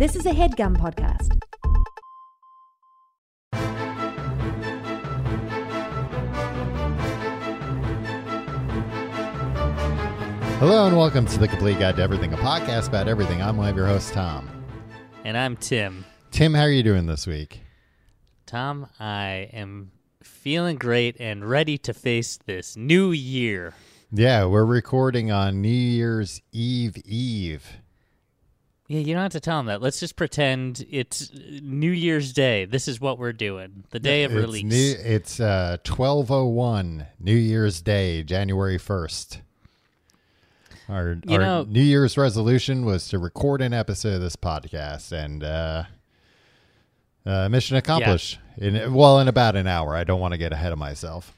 This is a headgum podcast. Hello and welcome to the Complete Guide to Everything, a podcast about everything. I'm one of your hosts, Tom. And I'm Tim. Tim, how are you doing this week? Tom, I am feeling great and ready to face this new year. Yeah, we're recording on New Year's Eve Eve. Yeah, you don't have to tell them that. Let's just pretend it's New Year's Day. This is what we're doing. The day of it's release. New, it's uh, 1201, New Year's Day, January 1st. Our, You our know- New Year's resolution was to record an episode of this podcast, and uh, uh, mission accomplished. In well, in about an hour. I don't want to get ahead of myself.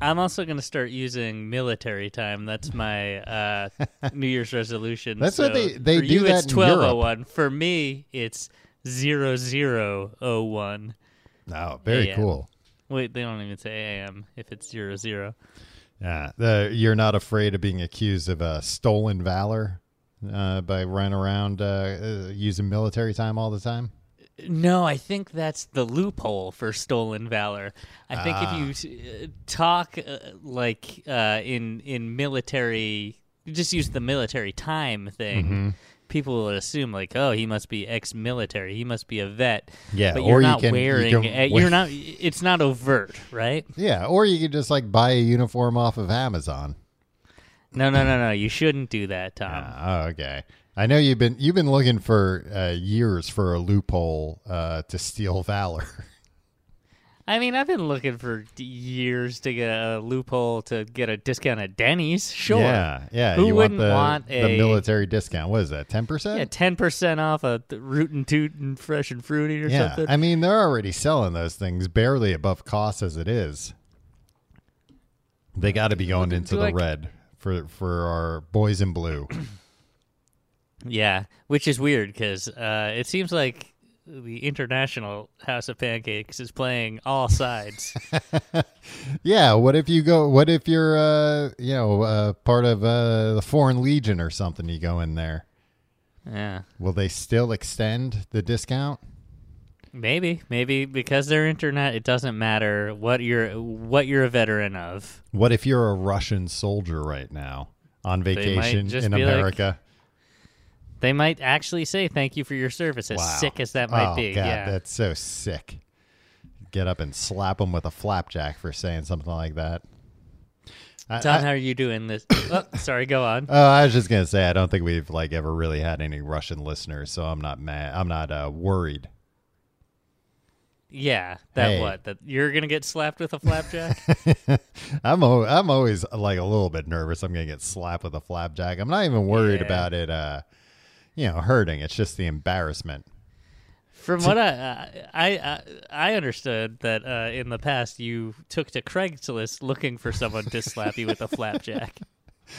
I'm also going to start using military time. That's my uh, New Year's resolution. That's what they- they for do you, that it's in Europe. 1201. For me, it's 0001. Oh, very cool. Wait, they don't even say AM if it's 00. Yeah, the, you're not afraid of being accused of uh, stolen valor uh, by running around uh, uh, using military time all the time. No, I think that's the loophole for stolen valor. I think Ah. if you uh, talk uh, like uh, in in military, just use the military time thing. Mm-hmm. People will assume like, oh, he must be ex-military. He must be a vet. Yeah, but or you're you not can- you wearing. can uh, you're not. It's not overt, right? Yeah, or you could just like buy a uniform off of Amazon. No, no, no, no. You shouldn't do that, Tom. Ah, oh, okay. I know you've been you've been looking for uh, years for a loophole uh, to steal valor. I mean, I've been looking for years to get a loophole to get a discount at Denny's. Sure. Yeah, yeah. Who you wouldn't want the, want the a- military discount? What is that? Ten percent? Yeah, ten percent off a root and toot and fresh and fruity or Yeah, something. I mean they're already selling those things barely above cost as it is. They got to be going into the like- red for for our boys in blue. Yeah, which is weird because uh, it seems like the International House of Pancakes is playing all sides. yeah, what if you go? What if you're uh you know uh, part of uh, the Foreign Legion or something? You go in there. yeah, Will they still extend the discount? maybe, maybe because they're internet, it doesn't matter what you're what you're a veteran of. What if you're a Russian soldier right now on vacation in be like, America? They might actually say thank you for your service, as wow. sick as that might oh, be. God, yeah, that's so sick. Get up and slap them with a flapjack for saying something like that. I- Tom, I- how are you doing this? oh, sorry, go on. Oh, I was just gonna say I don't think we've like ever really had any Russian listeners, so I'm not mad. I'm not uh, worried. Yeah, that Hey. what? That you're gonna get slapped with a flapjack? I'm o- I'm always like a little bit nervous. I'm gonna get slapped with a flapjack. I'm not even worried Yeah. about it. Uh, you know, hurting. It's just the embarrassment. From what I I I, I understood that uh, in the past you took to Craigslist looking for someone to slap you with a flapjack.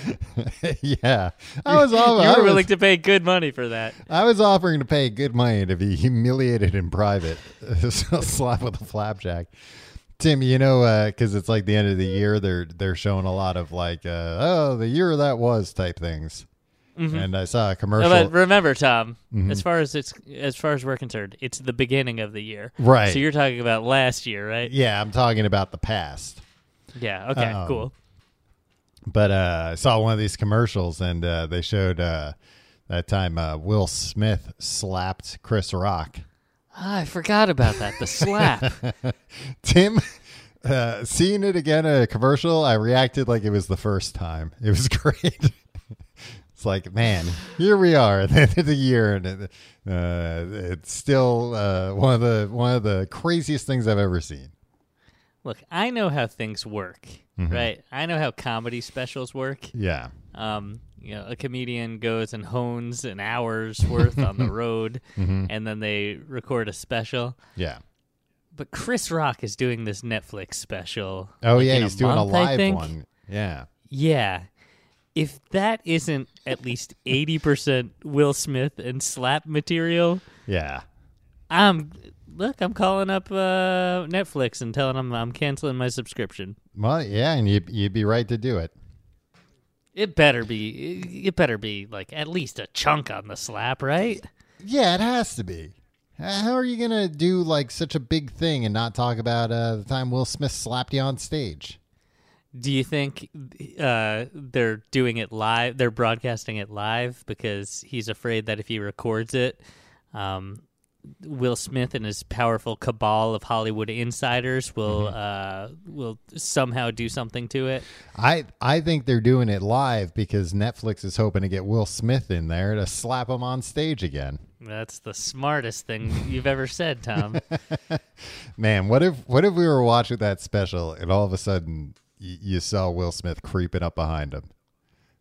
yeah, I was off- you were was- willing to pay good money for that. I was offering to pay good money to be humiliated in private, slap with a flapjack. Tim, you know, because it's like the end of the year, they're they're showing a lot of like, uh, oh, the year that was type things. And I saw a commercial. But remember, Tom, Mm-hmm. as far as it's as far as we're concerned, it's the beginning of the year. Right. So you're talking about last year, right? yeah, I'm talking about the past. Yeah. Okay. Um, cool. But uh, I saw one of these commercials, and uh, they showed uh, that time uh, Will Smith slapped Chris Rock. Ah, I forgot about that. The slap. Tim, uh, seeing it again in a commercial, I reacted like it was the first time. It was great. It's like, man, here we are at the end of the year, and it, uh, it's still uh, one of the one of the craziest things I've ever seen. Look, I know how things work, Mm-hmm. right? I know how comedy specials work. Yeah, um, you know, a comedian goes and hones an hour's worth on the road, Mm-hmm. and then they record a special. yeah. But Chris Rock is doing this Netflix special. Oh like, yeah, he's doing a month, I live one. Yeah. Yeah. If that isn't at least eighty percent Will Smith and slap material, Yeah. I'm look. I'm calling up uh, Netflix and telling them I'm canceling my subscription. Well, yeah, and you you'd be right to do it. It better be. It better be like at least a chunk on the slap, right? Yeah, it has to be. Uh, How are you gonna do like such a big thing and not talk about uh, the time Will Smith slapped you on stage? Do you think uh, they're doing it live? They're broadcasting it live because he's afraid that if he records it, um, Will Smith and his powerful cabal of Hollywood insiders will uh, will somehow do something to it. I I think they're doing it live because Netflix is hoping to get Will Smith in there to slap him on stage again. That's the smartest thing you've ever said, Tom. Man, what if what if we were watching that special and all of a sudden you saw Will Smith creeping up behind him,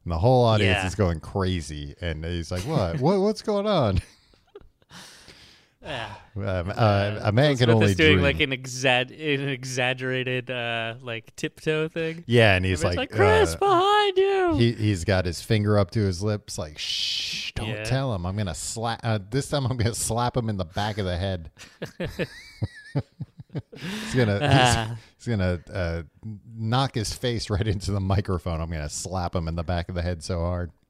and the whole audience Yeah. is going crazy, and he's like, "What? what? What's going on?" Yeah. Um, uh, a man Will can Smith only is doing dream. like an exag- an exaggerated uh, like tiptoe thing. yeah, and he's like, like, Chris, uh, behind you. he he's got his finger up to his lips, like, "Shh, don't Yeah. tell him. I'm gonna slap. Uh, this time, I'm gonna slap him in the back of the head." he's gonna Ah. he's, he's gonna uh, knock his face right into the microphone. I'm gonna slap him in the back of the head so hard.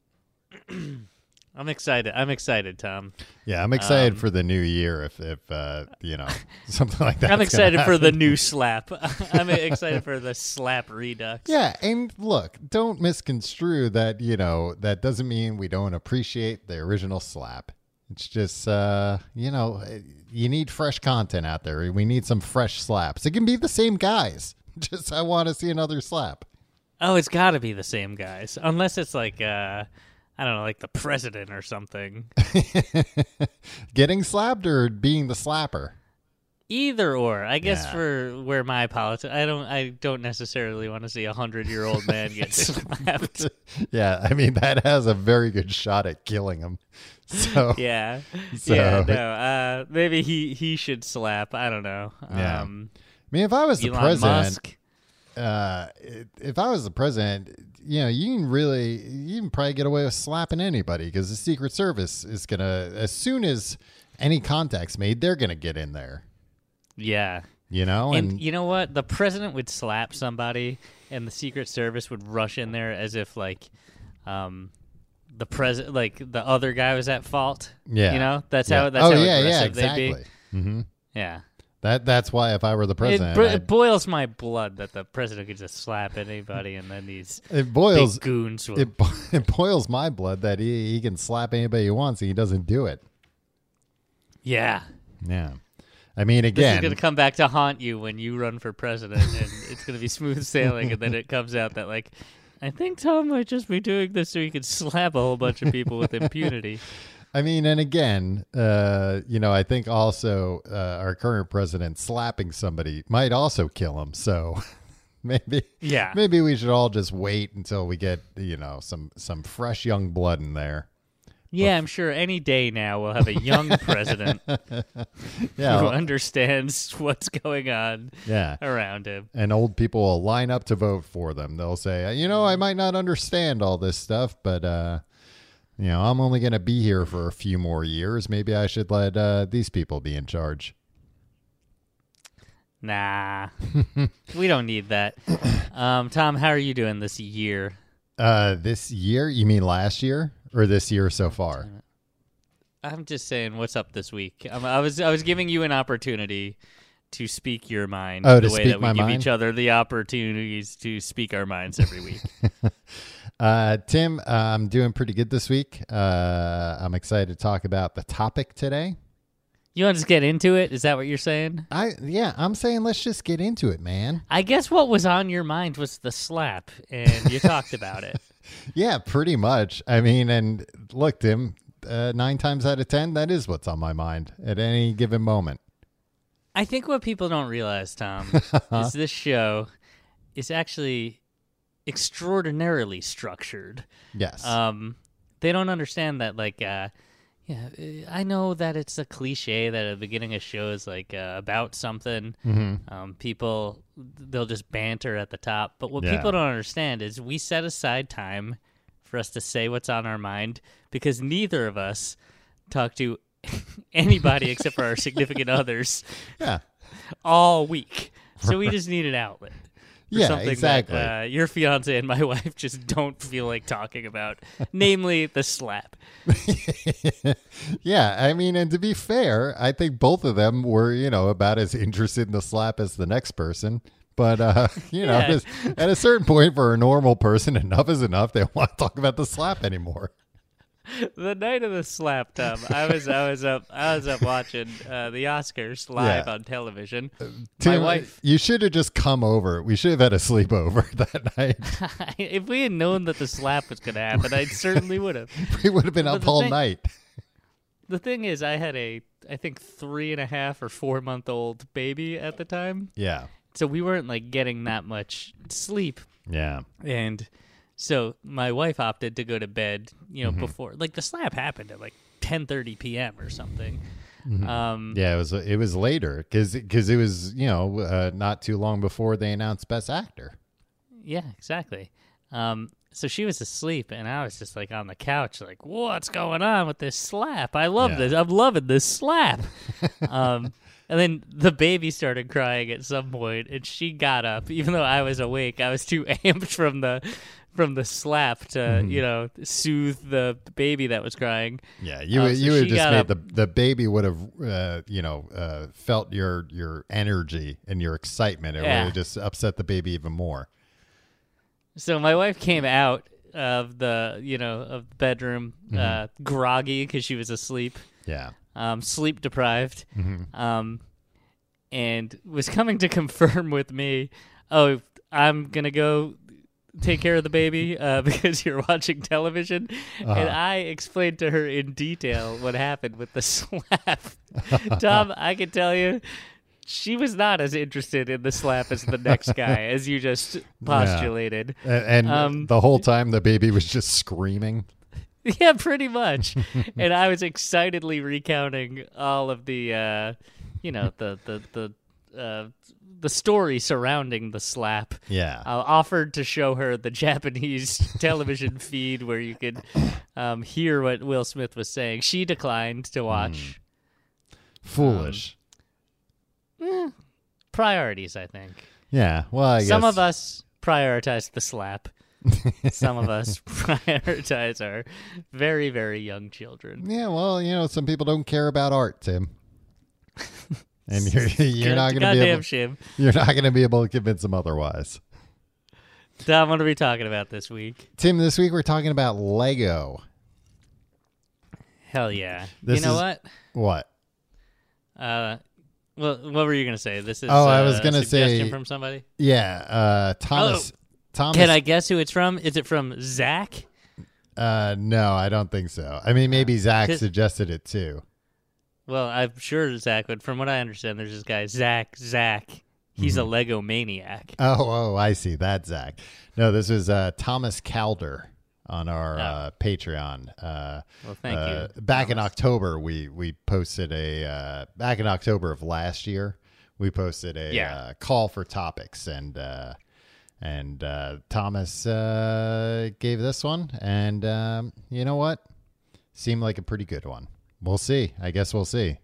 I'm excited. I'm excited, Tom. Yeah, I'm excited Um, for the new year. If if uh, you know something like that. I'm excited for the new slap. I'm excited for the slap redux. Yeah, and look, don't misconstrue that, you know, that doesn't mean we don't appreciate the original slap. It's just uh, you know, you need fresh content out there. We need some fresh slaps. It can be the same guys. Just I want to see another slap. Oh, it's got to be the same guys, unless it's like uh, I don't know, like the president or something. Getting slapped or being the slapper? Either or, I guess Yeah. for where my politics, I don't, I don't necessarily want to see a hundred year old man get slapped. Yeah, I mean that has a very good shot at killing him. So Yeah, So- yeah, no, uh, maybe he he should slap. I don't know. Yeah. Um, I mean if I was the president, Musk. uh, if I was the president, you know, you can really, you can probably get away with slapping anybody because the Secret Service is gonna, as soon as any contact's made, they're gonna get in there. Yeah, You know, and, and, you know what? The president would slap somebody, and the Secret Service would rush in there as if like, um, the president, like the other guy was at fault. yeah, you know, that's yeah. how that's oh how yeah, yeah, exactly. they'd hmm. Yeah, That that's why if I were the president, bro- I'd- it boils my blood that the president could just slap anybody, and then these it boils big goons will. it, bo- it boils my blood that he he can slap anybody he wants and he doesn't do it. yeah, Yeah, I mean again, this is going to come back to haunt you when you run for president, and it's going to be smooth sailing, and then it comes out that like. I think Tom might just be doing this so he could slap a whole bunch of people with impunity. I mean, and again, uh, you know, I think also uh, our current president slapping somebody might also kill him. So maybe, Yeah. maybe we should all just wait until we get, you know, some some fresh young blood in there. Yeah, I'm sure any day now we'll have a young president who Yeah, understands what's going on yeah. around him. And old people will line up to vote for them. They'll say, you know, I might not understand all this stuff, but uh, you know, I'm only going to be here for a few more years. Maybe I should let uh, these people be in charge. Nah, we don't need that. Um, Tom, how are you doing this year? Uh, this year? You mean last year or this year so far? I'm just saying, what's up this week? Um, I was I was giving you an opportunity to speak your mind. Oh, the to way that we give mind? each other the opportunities to speak our minds every week. Uh, Tim, uh, I'm doing pretty good this week. Uh, I'm excited to talk about the topic today. you want to just get into it? Is that what you're saying? I yeah, I'm saying let's just get into it, man. I guess what was on your mind was the slap, and you talked about it. Yeah, pretty much. I mean, and look, Tim, uh, nine times out of ten, that is what's on my mind at any given moment. I think what people don't realize, Tom, is this show is actually extraordinarily structured. Yes. Um, they don't understand that, like, uh, yeah, uh, I know that it's a cliche that at the beginning of shows, like, uh, about something, Mhm. um, people they'll just banter at the top. But what Yeah. people don't understand is we set aside time for us to say what's on our mind because neither of us talk to anybody except for our significant others yeah. all week. So we just need an outlet. Yeah, something exactly. that uh, your fiance and my wife just don't feel like talking about, namely the slap. yeah, I mean, and to be fair, I think both of them were, you know, about as interested in the slap as the next person. But uh, you know, Yeah. at a certain point for a normal person, enough is enough. They don't want to talk about the slap anymore. The night of the slap, Tom, I was I was up I was up watching uh, the Oscars live Yeah. on television. Tim, wife- you should have just come over. We should have had a sleepover that night. if we had known that the slap was going to happen, I certainly would have. We would have been But up all thing- night. The thing is, I had a I think three and a half or four month old baby at the time, Yeah, so we weren't like getting that much sleep, yeah, and so my wife opted to go to bed. You Mm-hmm. know, before like the slap happened at like ten thirty p.m. or something. Um, yeah. It was it was later because it was you know uh, not too long before they announced Best Actor. Yeah, exactly. Um, so she was asleep, and I was just like on the couch, like, "What's going on with this slap? I love Yeah. this. I'm loving this slap." um, and then the baby started crying at some point, and she got up, even though I was awake. I was too amped from the from the slap to Mm-hmm. you know soothe the baby that was crying. Yeah, you would so you would have just made up- the the baby would have uh, you know uh, felt your your energy and your excitement. It would Yeah. have just upset the baby even more. So my wife came out of the you know of the bedroom Mm-hmm. uh, groggy because she was asleep. Yeah, um, sleep deprived, Mm-hmm. um, and was coming to confirm with me, "Oh, I'm gonna go take care of the baby uh, because you're watching television." Uh-huh. And I explained to her in detail what happened with the slap. Tom, I can tell you. She was not as interested in the slap as the next guy, as you just postulated. A- and, Um, the whole time the baby was just screaming. Yeah, pretty much. and I was excitedly recounting all of the, uh, you know, the the the uh, the story surrounding the slap. Yeah, I offered to show her the Japanese television feed where you could um, hear what Will Smith was saying. She declined to hmm. watch. foolish. Um, eh, priorities, I think. yeah, well, I guess Some of us prioritize the slap. Some of us prioritize our very, very young children. Yeah, well, you know, some people don't care about art, Tim. And you're you're not going to be able shame. you're not to be able to convince them otherwise. Tom, what are we talking about this week? Tim, this week we're talking about Lego. Hell yeah! This you know is- what? What? Uh, well, what were you gonna say? This is Oh, I uh, was a gonna suggestion say- from somebody. Yeah, uh Thomas Thomas Can I guess who it's from? Is it from Zach? Uh, no, I don't think so. I mean, maybe Zach suggested it too. Well, I'm sure Zach, but from what I understand, there's this guy Zach. Zach, he's Mm-hmm. a Lego maniac. Oh, oh, I see. That Zach. No, this was uh, Thomas Calder on our Oh. uh, Patreon. Uh, Well, thank uh, you. Back in October, we we posted a uh, back in October of last year. We posted a Yeah. uh, call for topics, and uh, and uh, Thomas uh, gave this one, and um, you know what? Seemed like a pretty good one. We'll see. I guess we'll see.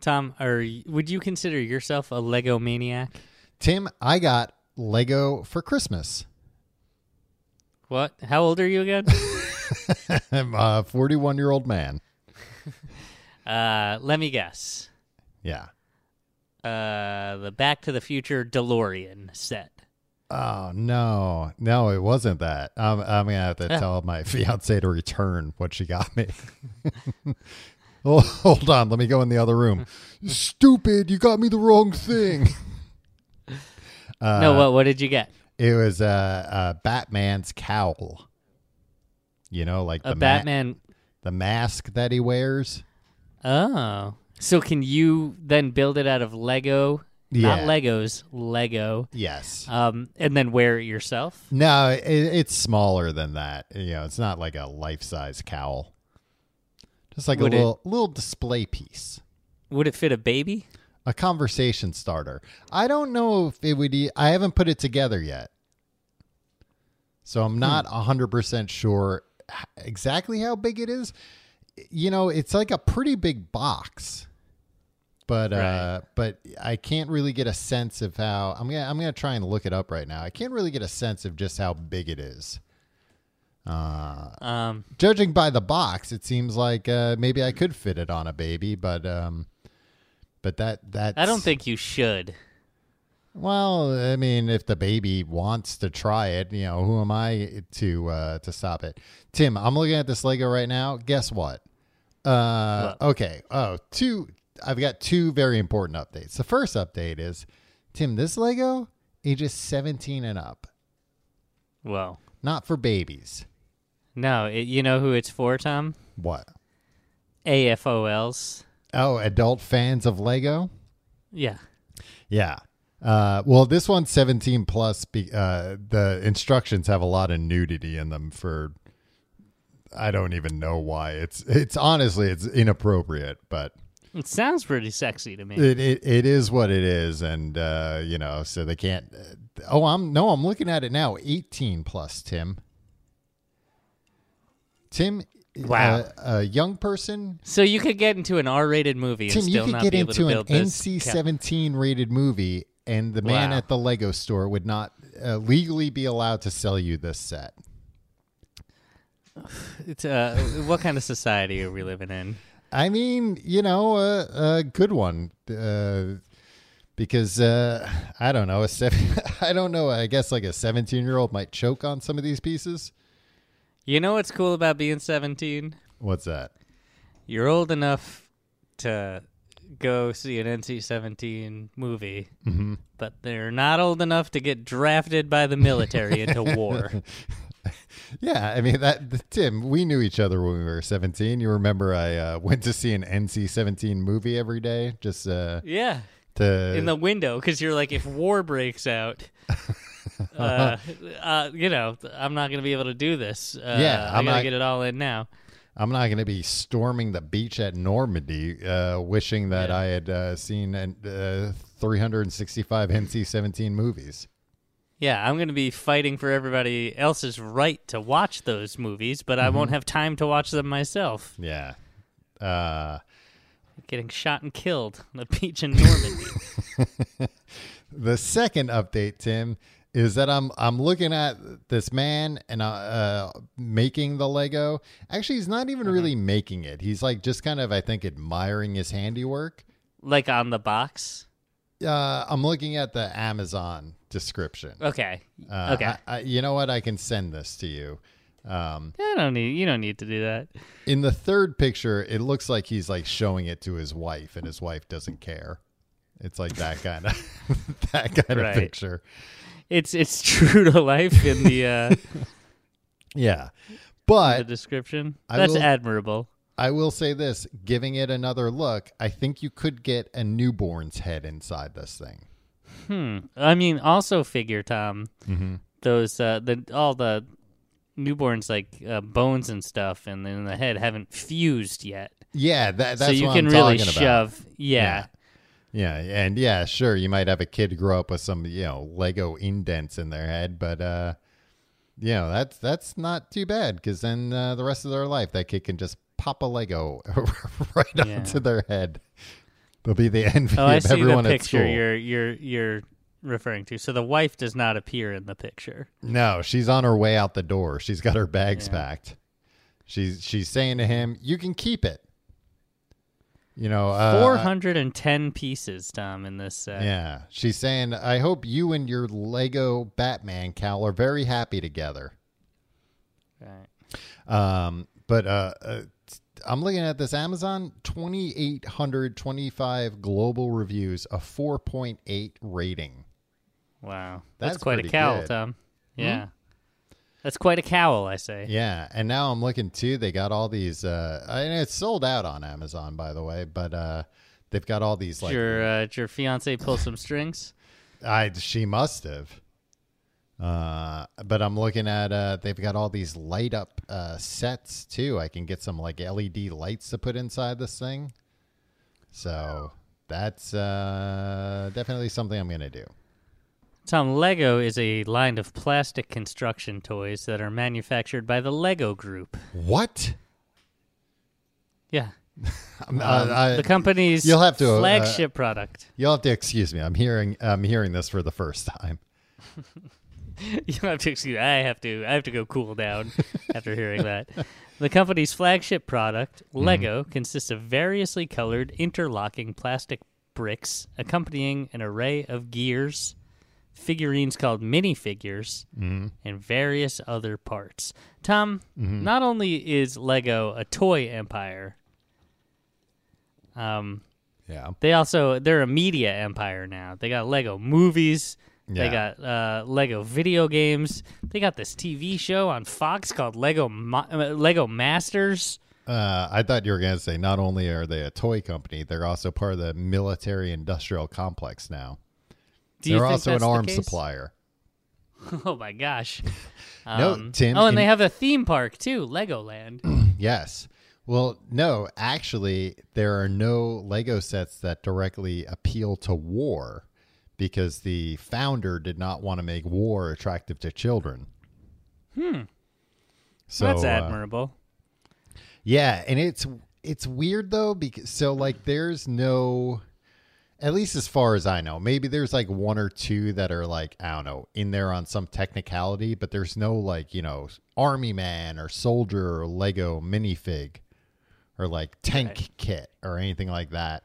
Tom, are would you consider yourself a Lego maniac? Tim, I got Lego for Christmas. What? How old are you again? I'm a 41 year old man. uh, let me guess. Yeah. Uh, the Back to the Future DeLorean set. Oh no, no, it wasn't that. I'm, I'm gonna have to Yeah. tell my fiance to return what she got me. oh, hold on, let me go in the other room. Stupid, you got me the wrong thing. Uh, no, what? What did you get? It was uh, uh, Batman's cowl. You know, like the A ma- Batman. the mask that he wears. Oh, so can you then build it out of Lego? Not Yeah. Legos, Lego. Yes. Um, and then wear it yourself. No, it, it's smaller than that. You know, it's not like a life size cowl. Just like Would a it- little little display piece. Would it fit a baby? a conversation starter. I don't know if it would. e- I haven't put it together yet, so I'm not a hundred percent sure exactly how big it is. You know, it's like a pretty big box, but uh, but I can't really get a sense of how I'm gonna I'm gonna try and look it up right now. I can't really get a sense of just how big it is. Uh, Um, judging by the box, it seems like uh, maybe I could fit it on a baby, but um, but that that I don't think you should. Well, I mean, if the baby wants to try it, you know, who am I to uh, to stop it? Tim, I'm looking at this Lego right now. Guess what? Uh, What? okay. Oh, two. I've got two very important updates. The first update is, Tim, this Lego ages 17 and up, Well, not for babies. no, it, you know who it's for, Tom? What? AFOLs. Oh, adult fans of Lego. Yeah. Yeah. Uh, well, this one's 17 plus. Be, uh, the instructions have a lot of nudity in them for. I don't even know why. It's it's honestly it's inappropriate, but It sounds pretty sexy to me. it it, it is what it is, and uh, you know, so they can't. Uh, oh, I'm no, I'm looking at it now. 18 plus, Tim. Tim, Wow. uh, a young person so you could get into an R-rated movie Tim, and you still could not get be able into to an build this NC ca- seventeen rated movie, and the man Wow. at the Lego store would not uh, legally be allowed to sell you this set. It's, uh, what kind of society are we living in? I mean, you know, a a good one, uh, because uh, I don't know, a seven, I don't know. I guess like a seventeen year old might choke on some of these pieces. You know what's cool about being 17? What's that? You're old enough to go see an NC-17 movie, Mm-hmm. but they're not old enough to get drafted by the military into war. Yeah, I mean that Tim. We knew each other when we were seventeen. You remember I uh, went to see an NC seventeen movie every day, just uh, Yeah, to in the window because you're like, if war breaks out, uh, uh, you know, I'm not gonna be able to do this. Uh, Yeah, I I'm gotta not- get it all in now. I'm not going to be storming the beach at Normandy, uh, wishing that Yeah. I had uh, seen uh, 365 NC-17 movies. Yeah, I'm gonna be fighting for everybody else's right to watch those movies, but I Mm-hmm. won't have time to watch them myself. Yeah. Uh, Getting shot and killed on the beach in Normandy. the second update, Tim, is that I'm I'm looking at this man and uh, uh, making the Lego. Actually, he's not even really making it. He's like just kind of, I think, admiring his handiwork. like on the box. Uh, I'm looking at the Amazon description. Okay. Uh, okay. I, I, you know what? I can send this to you. Um, I don't need. You don't need to do that. in the third picture, it looks like he's like showing it to his wife, and his wife doesn't care. It's like that kind of that kind Right. of picture. It's it's true to life in the uh, Yeah, the but description. That's will- admirable. I will say this: giving it another look, I think you could get a newborn's head inside this thing. Hmm. I mean, also figure Tom. Mm-hmm. Those uh, the all the newborns like uh, bones and stuff, and then the head haven't fused yet. Yeah, that, that's so you what can I'm really talking about. Yeah. Yeah, and yeah, sure, you might have a kid grow up with some, you know, Lego indents in their head, but uh you know, that's that's not too bad cuz then uh, the rest of their life that kid can just pop a Lego right Yeah. onto their head. They'll be the envy Oh, I of everyone at picture school. you're you're you're referring to. So the wife does not appear in the picture. No, she's on her way out the door. She's got her bags Yeah. packed. She's she's saying to him, "You can keep it." You know, uh, Four hundred and ten pieces, Tom, in this set. Yeah, she's saying, "I hope you and your Lego Batman Cal are very happy together." Right. Um, but uh, uh, I'm looking at this Amazon 2,825 global reviews, a 4.8 rating. Wow. That's, That's quite a cowl, good. Hmm? Tom. Yeah. That's quite a cowl, I say. Yeah, and now I'm looking too. They got all these. Uh, mean, it's sold out on Amazon, by the way, but uh, they've got all these Did like. your uh, did your fiance pull some strings? I she must have. Uh, but I'm looking at uh, they've got all these light up uh, sets too. I can get some like LED lights to put inside this thing. So that's uh, definitely something I'm gonna do. Tom, Lego is a line of plastic construction toys that are manufactured by the Lego Group. What? Yeah. Um, I- the company's you'll have to, uh, flagship product. you'll have to excuse me. I'm hearing I'm hearing this for the first time. You have to excuse. I have to. I have to go cool down after hearing that. The company's flagship product, Mm-hmm. Lego, consists of variously colored interlocking plastic bricks accompanying an array of gears, figurines called minifigures, Mm-hmm. and various other parts. Tom, not only is Lego a toy empire, um, Yeah. they also they're a media empire now. They got Lego movies. They got uh, Lego video games. They got this TV show on Fox called Lego Ma- uh, Lego Masters. Uh, I thought you were going to say not only are they a toy company, they're also part of the military industrial complex now. They're also an arms supplier. Oh my gosh! No, Um, Tim, Oh, and in- they have a theme park too, Legoland. Yes. Well, no, actually, there are no Lego sets that directly appeal to war because the founder did not want to make war attractive to children. Hmm. So That's uh, admirable. Yeah, and it's it's weird though because so like there's no at least as far as I know, maybe there's like one or two that are like I don't know in there on some technicality, but there's no like you know army man or soldier or Lego minifig or like tank Right. kit or anything like that.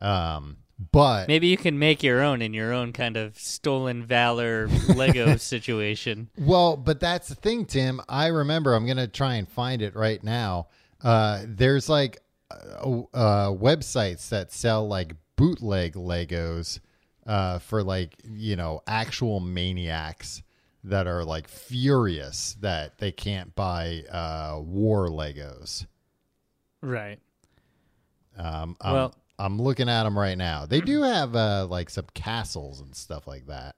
Um, but Maybe you can make your own in your own kind of stolen valor Lego situation. Well, but that's the thing, Tim. I remember. I'm gonna try and find it right now. Uh, there's like uh, uh, websites that sell like bootleg Legos uh, for like you know actual maniacs that are like furious that they can't buy uh, war Legos. Right. Um, I'm, Well- I'm looking at them right now. They do have uh, like some castles and stuff like that.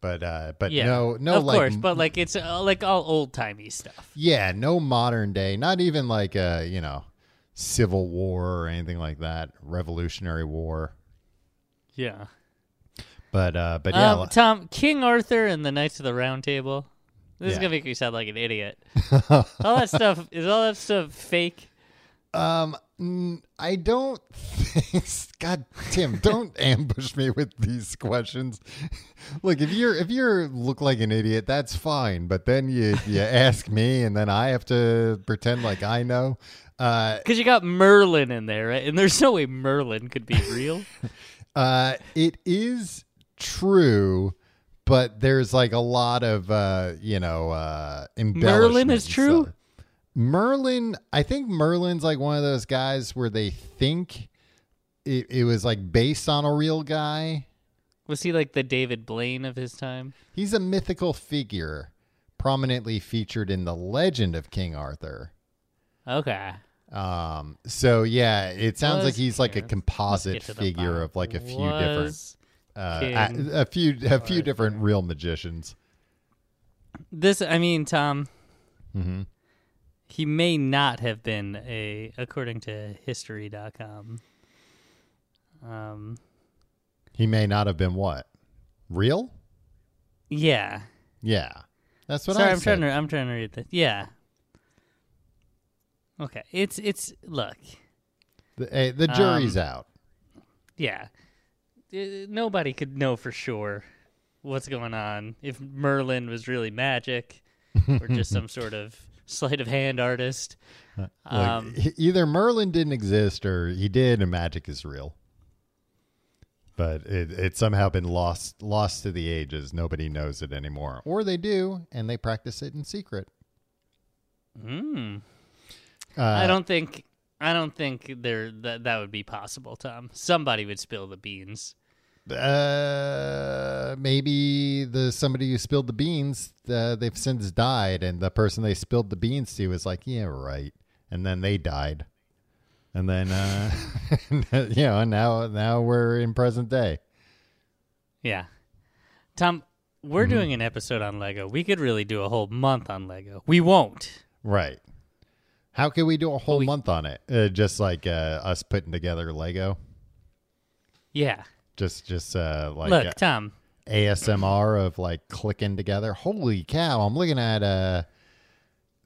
But uh, but Yeah. no no of like course, but like it's uh, like all old timey stuff. Yeah, no modern day, not even like a, you know, Civil War or anything like that, Revolutionary War. Yeah. But uh but yeah, Um, Tom, King Arthur and the Knights of the Round Table. This is gonna make me sound like an idiot. all that stuff is all that stuff fake. um I don't think God Tim, don't ambush me with these questions. Look, if you're if you're look like an idiot, that's fine, but then you you ask me and then I have to pretend like I know. Uh Because you got Merlin in there, right? And there's no way Merlin could be real. Uh, it is true, but there's like a lot of uh, you know, uh, Merlin is true? stuff. Merlin, I think Merlin's like one of those guys where they think it, it was like based on a real guy. Was he like the David Blaine of his time? He's a mythical figure, prominently featured in the Legend of King Arthur. Okay. Um, so yeah, it sounds like he's like a composite get to the figure bottom. of like a few different uh, a, a few a few different real magicians. This, I mean, Tom, hmm he may not have been a, according to History.com. Um, He may not have been what real. yeah. Yeah, that's what Sorry, I I'm said. trying to. I'm trying to read this. Yeah. Okay. It's it's look. The, eh, the jury's Um, out. Yeah. Uh, Nobody could know for sure what's going on if Merlin was really magic or just some sort of sleight of hand artist. Look, Um, e- either Merlin didn't exist or he did, and magic is real. But it it's somehow been lost lost to the ages. Nobody knows it anymore, or they do, and they practice it in secret. mm. Uh, I don't think. I don't think there that that would be possible, Tom. Somebody would spill the beans. Uh, maybe the somebody who spilled the beans, uh, they've since died, and the person they spilled the beans to was like, "Yeah, right," and then they died, and then uh, you know, now now we're in present day. Yeah. Tom, we're Mm-hmm. doing an episode on Lego. We could really do a whole month on Lego. We won't. Right? How can we do a whole we- month on it? Uh, just like uh, us putting together Lego, Yeah. Just just uh, like Look, uh, Tom. ASMR of like clicking together. Holy cow! I'm looking at uh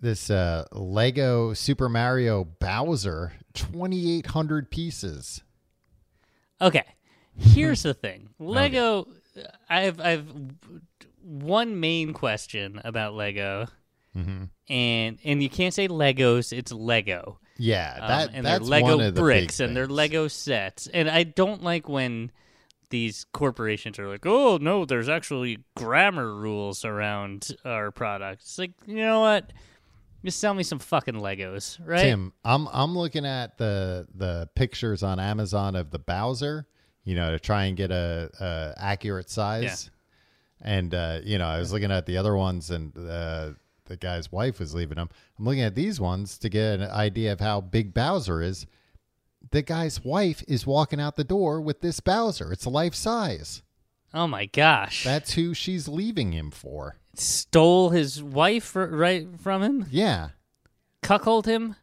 this uh, Lego Super Mario Bowser, 2,800 pieces. Okay. Here's the thing. Lego I've I've one main question about Lego. Mm-hmm. And and you can't say Legos, it's Lego. Yeah, Um, that and that's they're Lego one of the bricks and they're. Lego sets. And I don't like when these corporations are like, "Oh no, there's actually grammar rules around our products." It's like, you know what? Just sell me some fucking Legos, right? Tim, I'm I'm looking at the the pictures on Amazon of the Bowser, you know, to try and get a, a accurate size. And uh, you know, I was looking at the other ones, and uh, the guy's wife was leaving them. I'm looking at these ones to get an idea of how big Bowser is. The guy's wife is walking out the door with this Bowser. It's life size. Oh my gosh! That's who she's leaving him for. Stole his wife r- right from him. Yeah, Cuckold him.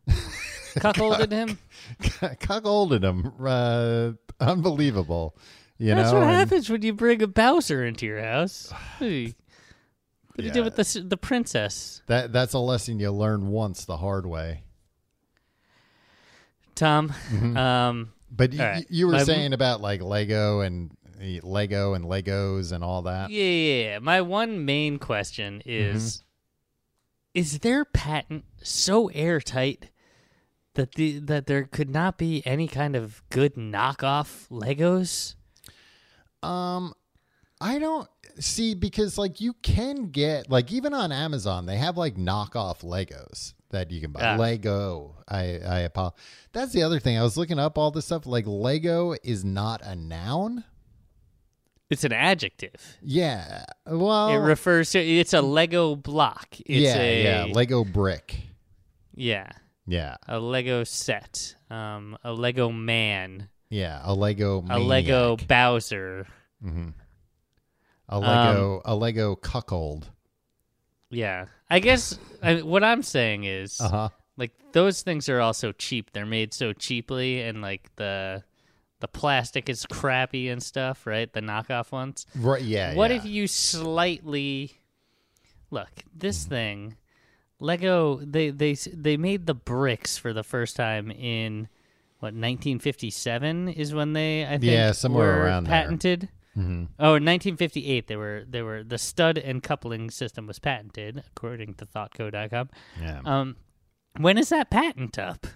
Cuckolded him. cuckolded him. Uh, unbelievable. You That's know, what and- happens when you bring a Bowser into your house. Hey, What do you do with the the princess, That that's a lesson you learn once the hard way. Tom? Um, But you, right. you were My- saying about like Lego and Lego and Legos and all that. yeah, yeah, yeah. My one main question is: Is their patent so airtight that the that there could not be any kind of good knockoff Legos? Um, I don't see because like you can get like even on Amazon they have like knockoff Legos that you can buy. Ah. Lego. I I apologize. That's the other thing. I was looking up all this stuff. Like Lego is not a noun. It's an adjective. Yeah. Well. it refers to it's a Lego block. It's yeah. a, yeah. Lego brick. yeah. Yeah. a Lego set, um, a Lego man, Yeah. A Lego. a Lego maniac. Bowser. A Lego. Um, a Lego cuckold. Yeah, I guess I, what I'm saying is Uh huh. like those things are also cheap. They're made so cheaply, and like the the plastic is crappy and stuff, right? The knockoff ones. Right. Yeah. what yeah. if you slightly look Mm-hmm. this thing? Lego they they they made the bricks for the first time in what 1957 is when they I think Yeah, somewhere around there. Mhm. Oh, in 1958 they were they were the stud and coupling system was patented according to thoughtco.com. Yeah. Um when is that patent up?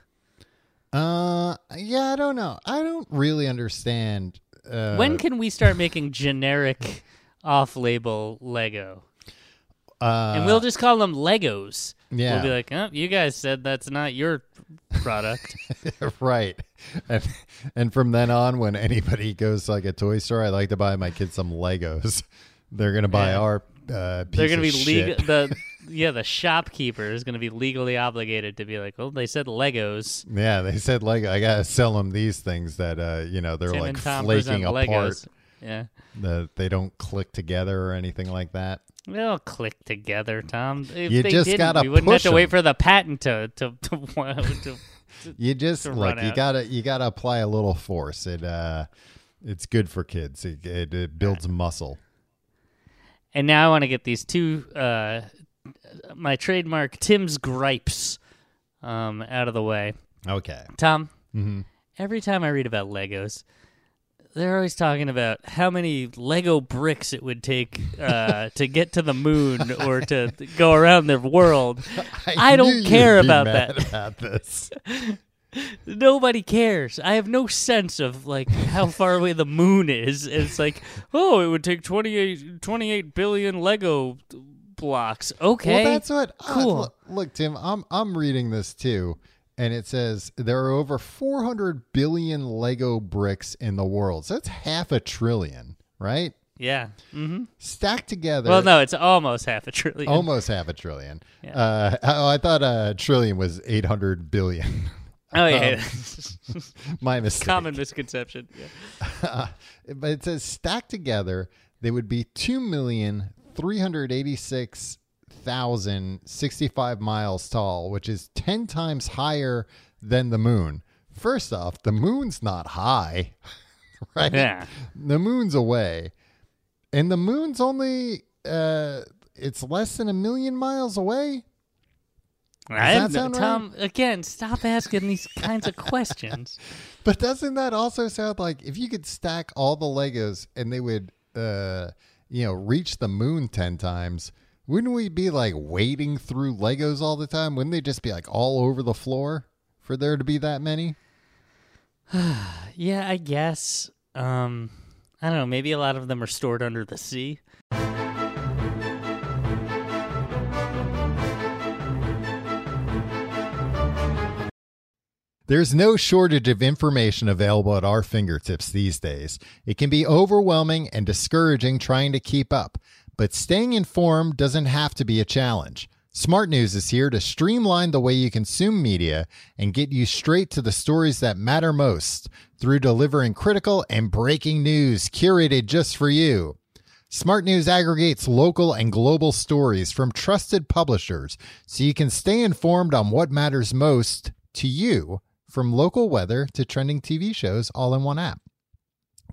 Uh, yeah, I don't know. I don't really understand. Uh, when can we start making generic off-label Lego? uh, and we'll just call them Legos. Yeah, We'll be like, oh, you guys said that's not your product. right. And and from then on, when anybody goes to like a toy store, I like to buy my kids some Legos. They're gonna buy Yeah. our uh, They're gonna be legal. The yeah, the shopkeeper is gonna be legally obligated to be like, well, they said Legos. Yeah, they said Lego. I gotta sell them these things that uh, you know, they're Tim like flaking apart. Legos. Yeah, That they don't click together or anything like that. They'll click together, Tom. If You they just didn't, gotta we wouldn't have to wait for the patent to to to. to You just to look. You out. gotta you gotta apply a little force. It uh, it's good for kids. It, it, it builds muscle. and now I want to get these two, uh, my trademark Tim's gripes, um, out of the way. Okay. Tom, Mm-hmm. every time I read about Legos, they're always talking about how many Lego bricks it would take uh, to get to the moon or to go around the world. I don't care about that. About this. Nobody cares. I have no sense of like how far away the moon is. It's like, oh, it would take 28, 28 billion Lego blocks. Okay. Well, that's what. uh, Cool. look, look, Tim. I'm I'm reading this too, and it says there are over 400 billion Lego bricks in the world. So that's half a trillion, right? yeah. Mm-hmm. Stacked together. Well, no, it's almost half a trillion. Almost half a trillion. Yeah. Uh, oh, I thought a trillion was 800 billion. oh, yeah. My mistake. Common misconception. Yeah. but it says stacked together, they would be two million three hundred eighty-six thousand sixty-five miles tall, which is ten times higher than the moon. First off, the moon's not high, right? Yeah. The moon's away, and the moon's only uh, it's less than a million miles away. I that have no- sound right? Again, stop asking these kinds of questions. But doesn't that also sound like if you could stack all the Legos and they would, uh, you know, reach the moon 10 times, wouldn't we be like wading through Legos all the time? Wouldn't they just be like all over the floor for there to be that many? Yeah, I guess. Um, I don't know. Maybe a lot of them are stored under the sea. There's no shortage of information available at our fingertips these days. It can be overwhelming and discouraging trying to keep up, but staying informed doesn't have to be a challenge. Smart News is here to streamline the way you consume media and get you straight to the stories that matter most through delivering critical and breaking news curated just for you. Smart News aggregates local and global stories from trusted publishers so you can stay informed on what matters most to you from local weather to trending TV shows all in one app.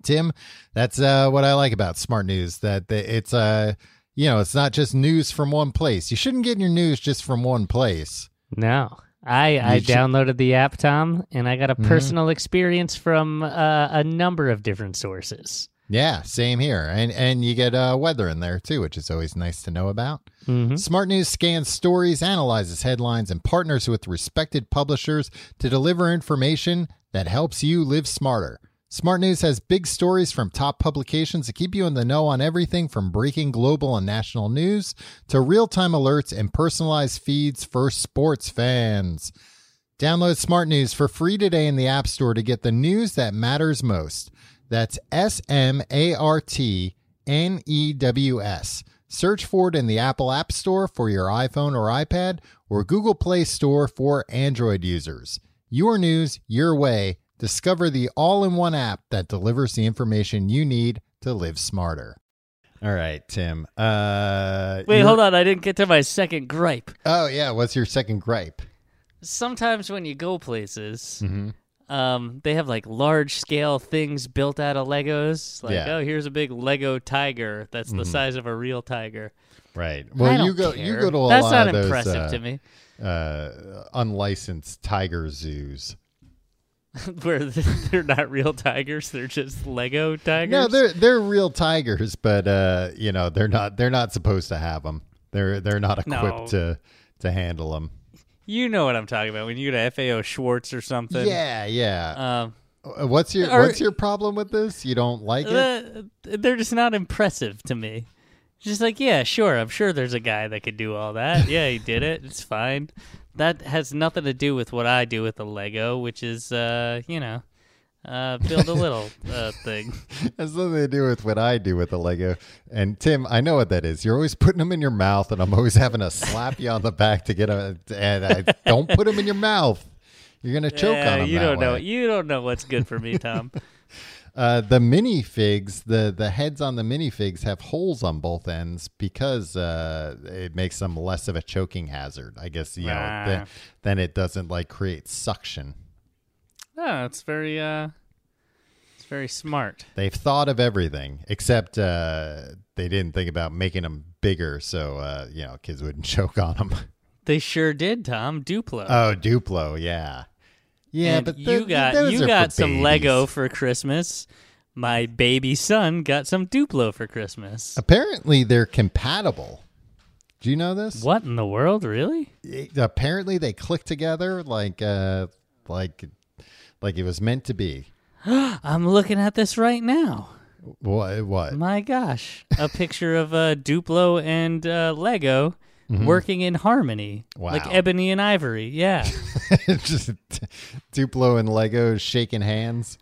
Tim, that's uh, what I like about Smart News that it's uh, you know, it's not just news from one place. You shouldn't get your news just from one place. No. I, I should- downloaded the app, Tom, and I got a Mhm. personal experience from uh, a number of different sources. Yeah, same here. And and you get uh, weather in there too, which is always nice to know about. hmm Smart News scans stories, analyzes headlines, and partners with respected publishers to deliver information that helps you live smarter. Smart News has big stories from top publications to keep you in the know on everything from breaking global and national news to real time alerts and personalized feeds for sports fans. Download Smart News for free today in the App Store to get the news that matters most. That's S M A R T N E W S. Search for it in the Apple App Store for your iPhone or iPad or Google Play Store for Android users. Your news, your way. Discover the all in one app that delivers the information you need to live smarter. All right, Tim. Uh, Wait, hold on. I didn't get to my second gripe. Oh, yeah. What's your second gripe? Sometimes when you go places, Mm-hmm. um, they have like large scale things built out of Legos. Like, Yeah. oh, here's a big Lego tiger that's the Mhm. size of a real tiger. Right. I Well, don't you go. You care. go to a That's lot not of those impressive uh, to me. uh, unlicensed tiger zoos. Where they're not real tigers, they're just Lego tigers. No, they're they're real tigers, but uh, you know they're not they're not supposed to have them. They're they're not equipped No. to to handle them. you know what I'm talking about when you go to FAO Schwarz or something. Yeah, yeah. Um, Uh, what's your Are- what's your problem with this? You don't like it? uh, they're just not impressive to me. Just like, yeah, sure, I'm sure there's a guy that could do all that. Yeah, he did it. It's fine. That has nothing to do with what I do with the Lego, which is, uh, you know, uh, build a little uh, thing. Has nothing to do with what I do with the Lego. And Tim, I know what that is. You're always putting them in your mouth, and I'm always having to slap you on the back to get a. And I don't put them in your mouth. You're gonna choke Yeah, on them. you don't know. You don't know what's good for me, Tom. Uh, the minifigs, the the heads on the minifigs have holes on both ends because uh, it makes them less of a choking hazard. I guess you know. Ah. Then, then it doesn't like create suction. oh, it's very, uh, it's very smart. They've thought of everything except uh, they didn't think about making them bigger so uh, you know kids wouldn't choke on them. They sure did, Tom. Duplo. oh, Duplo, yeah, yeah. And but you got you got some babies. Lego for Christmas. My baby son got some Duplo for Christmas. Apparently, they're compatible. Do you know this? What in the world, really? it- apparently they click together like uh like like it was meant to be I'm looking at this right now. what what My gosh, a picture of uh, Duplo and uh, Lego working in harmony, like ebony and ivory. Yeah, just duplo and lego shaking hands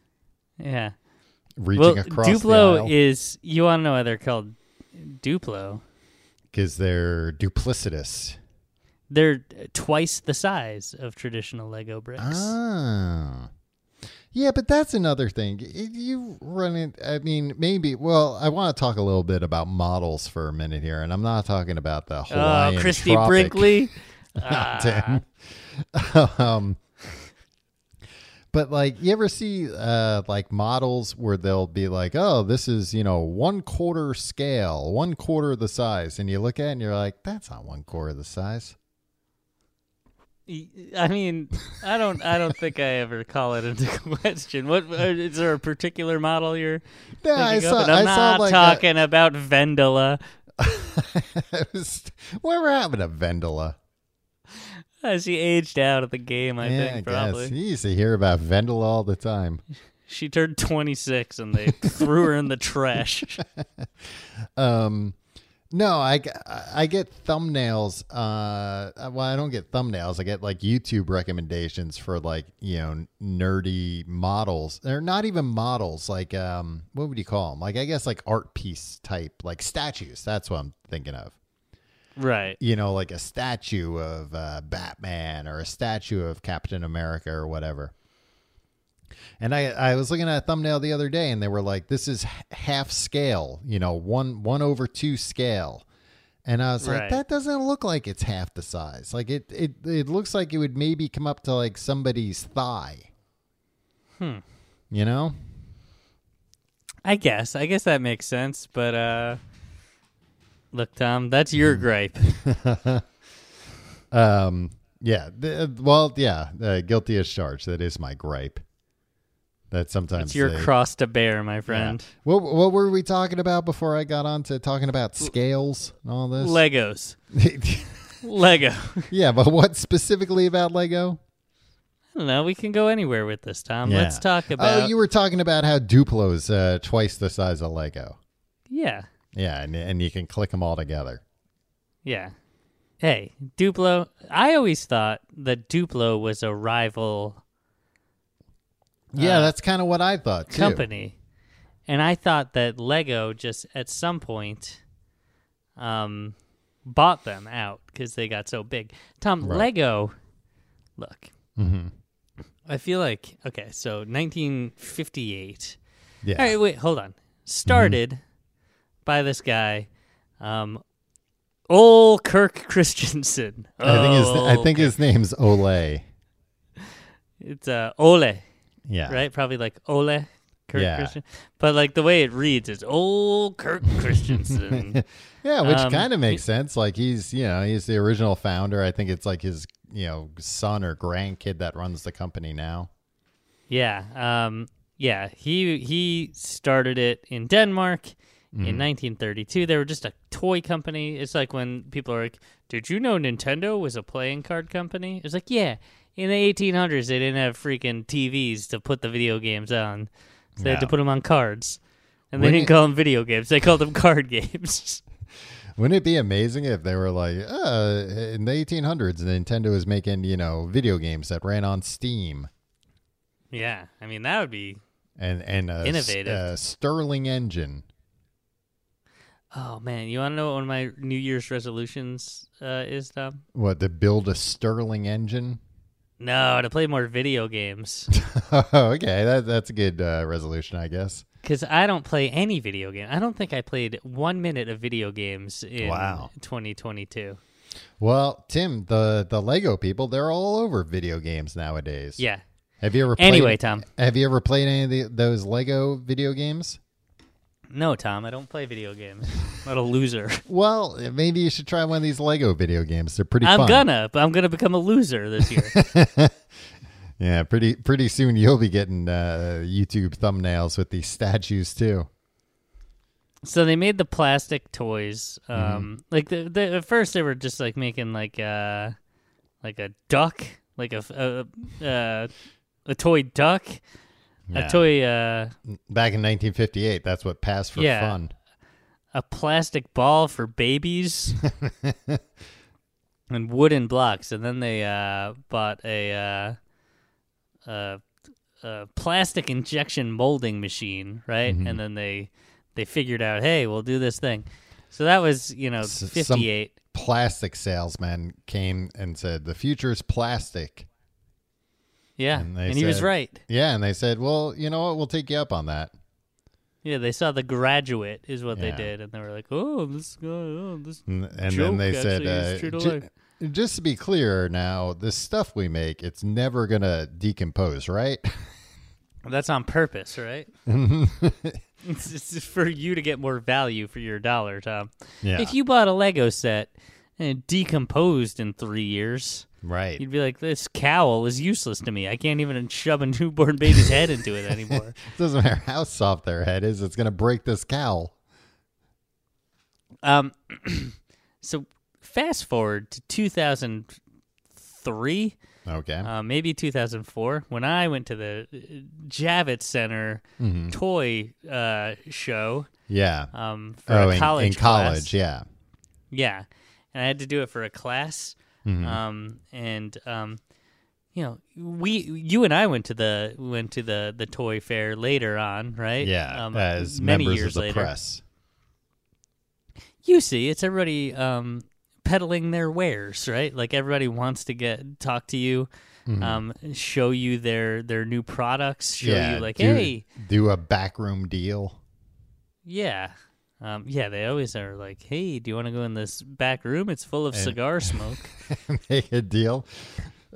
yeah. reaching well, across Duplo is you want to know why they're called Duplo? because they're duplicitous They're twice the size of traditional Lego bricks. ah yeah but that's another thing you run it i mean maybe well i want to talk a little bit about models for a minute here and i'm not talking about the Hawaiian Oh, Christie Tropic. Brinkley. Ah. Um, but like, you ever see uh, like models where they'll be like, "Oh, this is you know one quarter scale, one quarter the size," and you look at it and you're like, "That's not one quarter the size." I mean, I don't. I don't think I ever call it into question. What uh, is there a particular model you're Yeah, I saw. of? I'm I saw not like talking about Vendela. A, Whatever happened to Vendela? Uh, she aged out of the game. I yeah, think I probably. guess. You used to hear about Vendela all the time. She turned 26 and they threw her in the trash. Um, no, I, I get thumbnails. Uh, well, I don't get thumbnails. I get like YouTube recommendations for like you know nerdy models. They're not even models. Like um, what would you call them? Like I guess like art piece type, like statues. That's what I'm thinking of. right. You know, like a statue of uh, Batman or a statue of Captain America or whatever. And I, I was looking at a thumbnail the other day, and they were like, "This is half scale, you know, one one over two scale." And I was like, "That doesn't look like it's half the size. Like it, it, it looks like it would maybe come up to like somebody's thigh." Hmm. You know? I guess. I guess that makes sense. But uh, look, Tom, that's your Hmm. gripe. Um. Yeah. th- well, yeah. Uh, guilty as charged. That is my gripe. That sometimes It's your they- cross to bear, my friend. What what were we talking about before I got on to talking about scales and all this? Legos. Lego. yeah, but what specifically about Lego? I don't know. We can go anywhere with this, Tom. Yeah. Let's talk about. Oh, you were talking about how Duplo's uh, twice the size of Lego. Yeah. Yeah, and and you can click them all together. Yeah. Hey, Duplo. I always thought that Duplo was a rival Yeah, Uh, that's kind of what I thought too. company. And I thought that Lego just at some point um, bought them out because they got so big. Tom, Right. Lego, look, hmm I feel like, okay, so 1958. Yeah, All right, wait, hold on. Started by this guy, um, old Kirk Christiansen. I think his I Oh, think his name's Ole. it's uh, Ole. Yeah, right? Probably like Ole Kirk Yeah. Christian. But like the way it reads is old Kirk Christiansen. Yeah, which Um, kind of makes sense. Like he's, you know, he's the original founder. I think it's like his, you know, son or grandkid that runs the company now. yeah. Um yeah, he he started it in Denmark in 1932. They were just a toy company. It's like when people are like, "Did you know Nintendo was a playing card company?" It's like, "Yeah, in the 1800s they didn't have freaking TVs to put the video games on. So they had to put them on cards." And they Wouldn't didn't call them video games. They called them card games. Wouldn't it be amazing if they were like, uh, in the 1800s, Nintendo was making, you know, video games that ran on Steam yeah, I mean that would be and and a, Innovative. a Stirling engine. Oh man, you want to know what one of my New Year's resolutions uh, is, Tom? What to build a Stirling engine? No, to play more video games. okay, that that's a good uh, resolution, I guess. Because I don't play any video game. I don't think I played one minute of video games in Wow. 2022. Well, Tim, the the Lego people, they're all over video games nowadays. Yeah. Have you ever played, Anyway, Tom. Have you ever played any of the, those Lego video games? No, Tom, I don't play video games. I'm not a loser. Well, maybe you should try one of these Lego video games. They're pretty I'm fun. gonna, but I'm gonna become a loser this year. Yeah, pretty pretty soon you'll be getting uh, YouTube thumbnails with these statues too. so they made the plastic toys. Mm-hmm. Um, like the, the at first they were just like making like a like a duck, like a a, uh, a toy duck, Yeah. a toy uh Back in 1958, that's what passed for Yeah. fun. a plastic ball for babies and wooden blocks and then they uh, bought a, uh, a, a plastic injection molding machine right Mhm. and then they they figured out hey we'll do this thing so that was you know S- some- 58 Plastic salesman came and said, "The future is plastic." Yeah and and, he was right Yeah, and they said, "Well, you know what? We'll take you up on that." yeah they saw the graduate is what Yeah. they did and they were like oh this guy oh this And, and then they said, uh, true to life." "Just to be clear, now the stuff we make, it's never gonna decompose, right?" That's on purpose, right? it's, it's for you to get more value for your dollar, Tom. yeah. If you bought a Lego set and it decomposed in three years. Right. You'd be like, this cowl is useless to me. I can't even shove a newborn baby's head into it anymore. It doesn't matter how soft their head is, it's going to break this cowl. Um, so fast forward to 2003, Okay. uh, maybe 2004, when I went to the uh, Javits Center Mm-hmm. toy uh, show yeah. um, for Oh, in, college in class. college, yeah. Yeah, and I had to do it for a class. Mhm. Um, and um, you know, we you and I went to the went to the the toy fair later on, right? yeah. um, as many members years of the later. press. You see, it's everybody um peddling their wares, right? Like everybody wants to get talk to you, um, show you their their new products, show Mm-hmm. yeah. you like, do, hey, Do a backroom deal. yeah. Um, yeah, they always are like, "Hey, do you want to go in this back room? It's full of And- cigar smoke." Make a deal.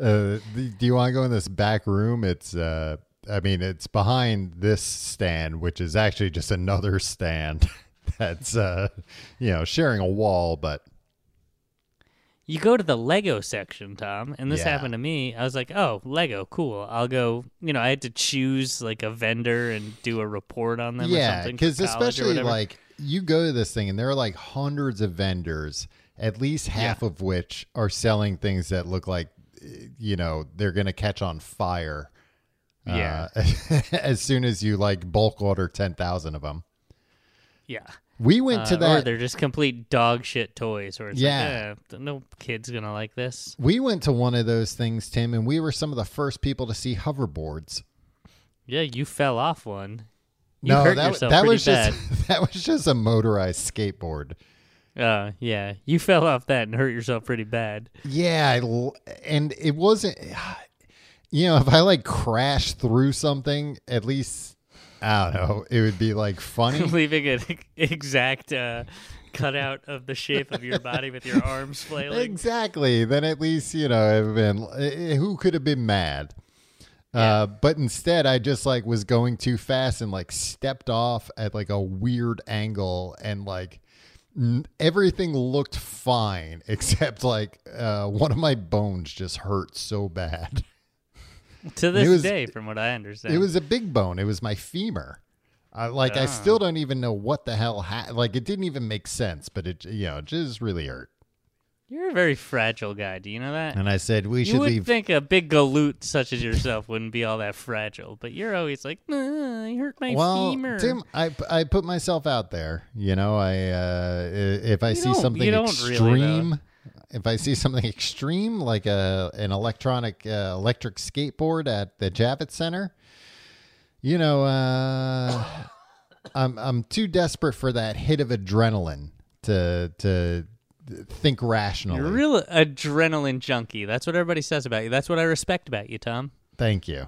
Uh, do you want to go in this back room? It's, uh, I mean, it's behind this stand, which is actually just another stand that's, uh, you know, sharing a wall, but You go to the Lego section, Tom, and this Yeah. happened to me. I was like, "Oh, Lego, cool. I'll go." You know, I had to choose like a vendor and do a report on them. yeah, because especially like you go to this thing and there are like hundreds of vendors, at least half of which are selling things that look like, eh, you know, they're going to catch on fire. Yeah. uh, as soon as you like bulk order ten thousand of them. yeah, We went Uh, to or that. they're just complete dog shit toys. Or it's Yeah. like, eh, no kid's gonna like this. We went to one of those things, Tim, and we were some of the first people to see hoverboards. Yeah, you fell off one. You no, hurt that, yourself that was bad. just that was just a motorized skateboard. Uh, yeah, you fell off that and hurt yourself pretty bad. Yeah, I and it wasn't. You know, if I like crashed through something, at least I don't know, it would be like funny. Leaving an exact uh, cutout of the shape of your body with your arms flailing. exactly. Then at least you know, it would have been eh, who could have been mad. Uh, but instead, I just like was going too fast and like stepped off at like a weird angle and like n- everything looked fine except like uh, one of my bones just hurt so bad. To this was- day, from what I understand, It was a big bone. It was my femur. I, like I Ah. still don't even know what the hell. Ha- like it didn't even make sense, but it you know it just really hurt. You're a very fragile guy. Do you know that? And I said we you should would leave. think a big galoot such as yourself wouldn't be all that fragile, but you're always like, "Uh, I hurt my well, femur. Tim, I I put myself out there. You know, I uh, if I see don't- something don't extreme, really, if I see something extreme like a an electronic uh, electric skateboard at the Javits Center, you know, uh, I'm I'm too desperate for that hit of adrenaline to to think rationally. You're a real adrenaline junkie. That's what everybody says about you. That's what I respect about you, Tom. Thank you.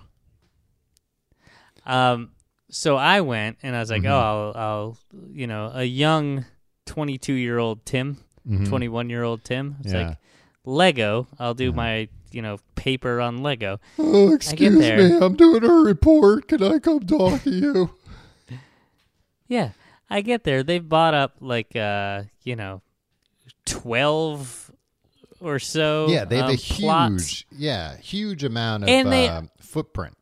Um, so I went and I was like, Mm-hmm. oh, I'll, I'll, you know, a young 22 year old Tim, 21 year old Tim. It's Mm-hmm. Yeah. like Lego. I'll do my, you know, paper on Lego. Oh, excuse me, I'm doing a report. Can I come talk to you? Yeah, I get there. They've bought up like, uh, you know, 12 or so. Yeah, they have um, a plots, huge, yeah, huge amount of And they- uh, footprint.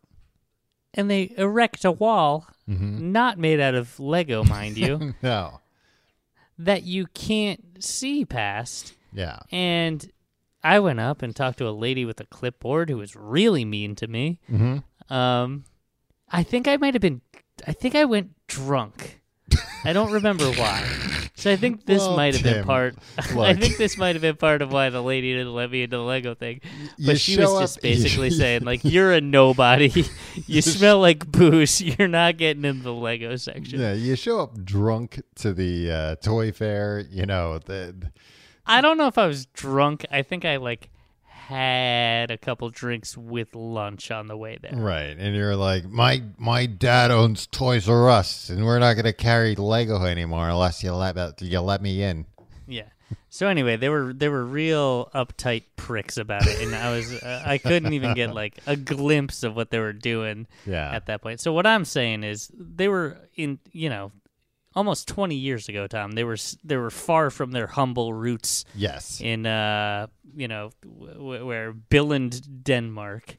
and they erect a wall, Mm-hmm. not made out of Lego, mind you, No, that you can't see past. yeah, And I went up and talked to a lady with a clipboard who was really mean to me. mm-hmm. Um, I think I might have been. I think I went drunk. I don't remember why. So I think this Well, might have been part. I think this might have been part of why the lady didn't let me into the Lego thing. You But she was just up- basically saying like, "You're a nobody. you smell like booze. You're not getting in the Lego section." yeah, you show up drunk to the uh, toy fair. You know the. I don't know if I was drunk. I think I like had a couple drinks with lunch on the way there. Right, and you're like, my my dad owns Toys R Us, and we're not going to carry Lego anymore unless you let you let me in. Yeah. So anyway, they were they were real uptight pricks about it, and I was uh, I couldn't even get like a glimpse of what they were doing Yeah. at that point. So what I'm saying is they were in you know almost 20 years ago, Tom. They were they were far from their humble roots Yes. in uh you know w- where Billund, Denmark.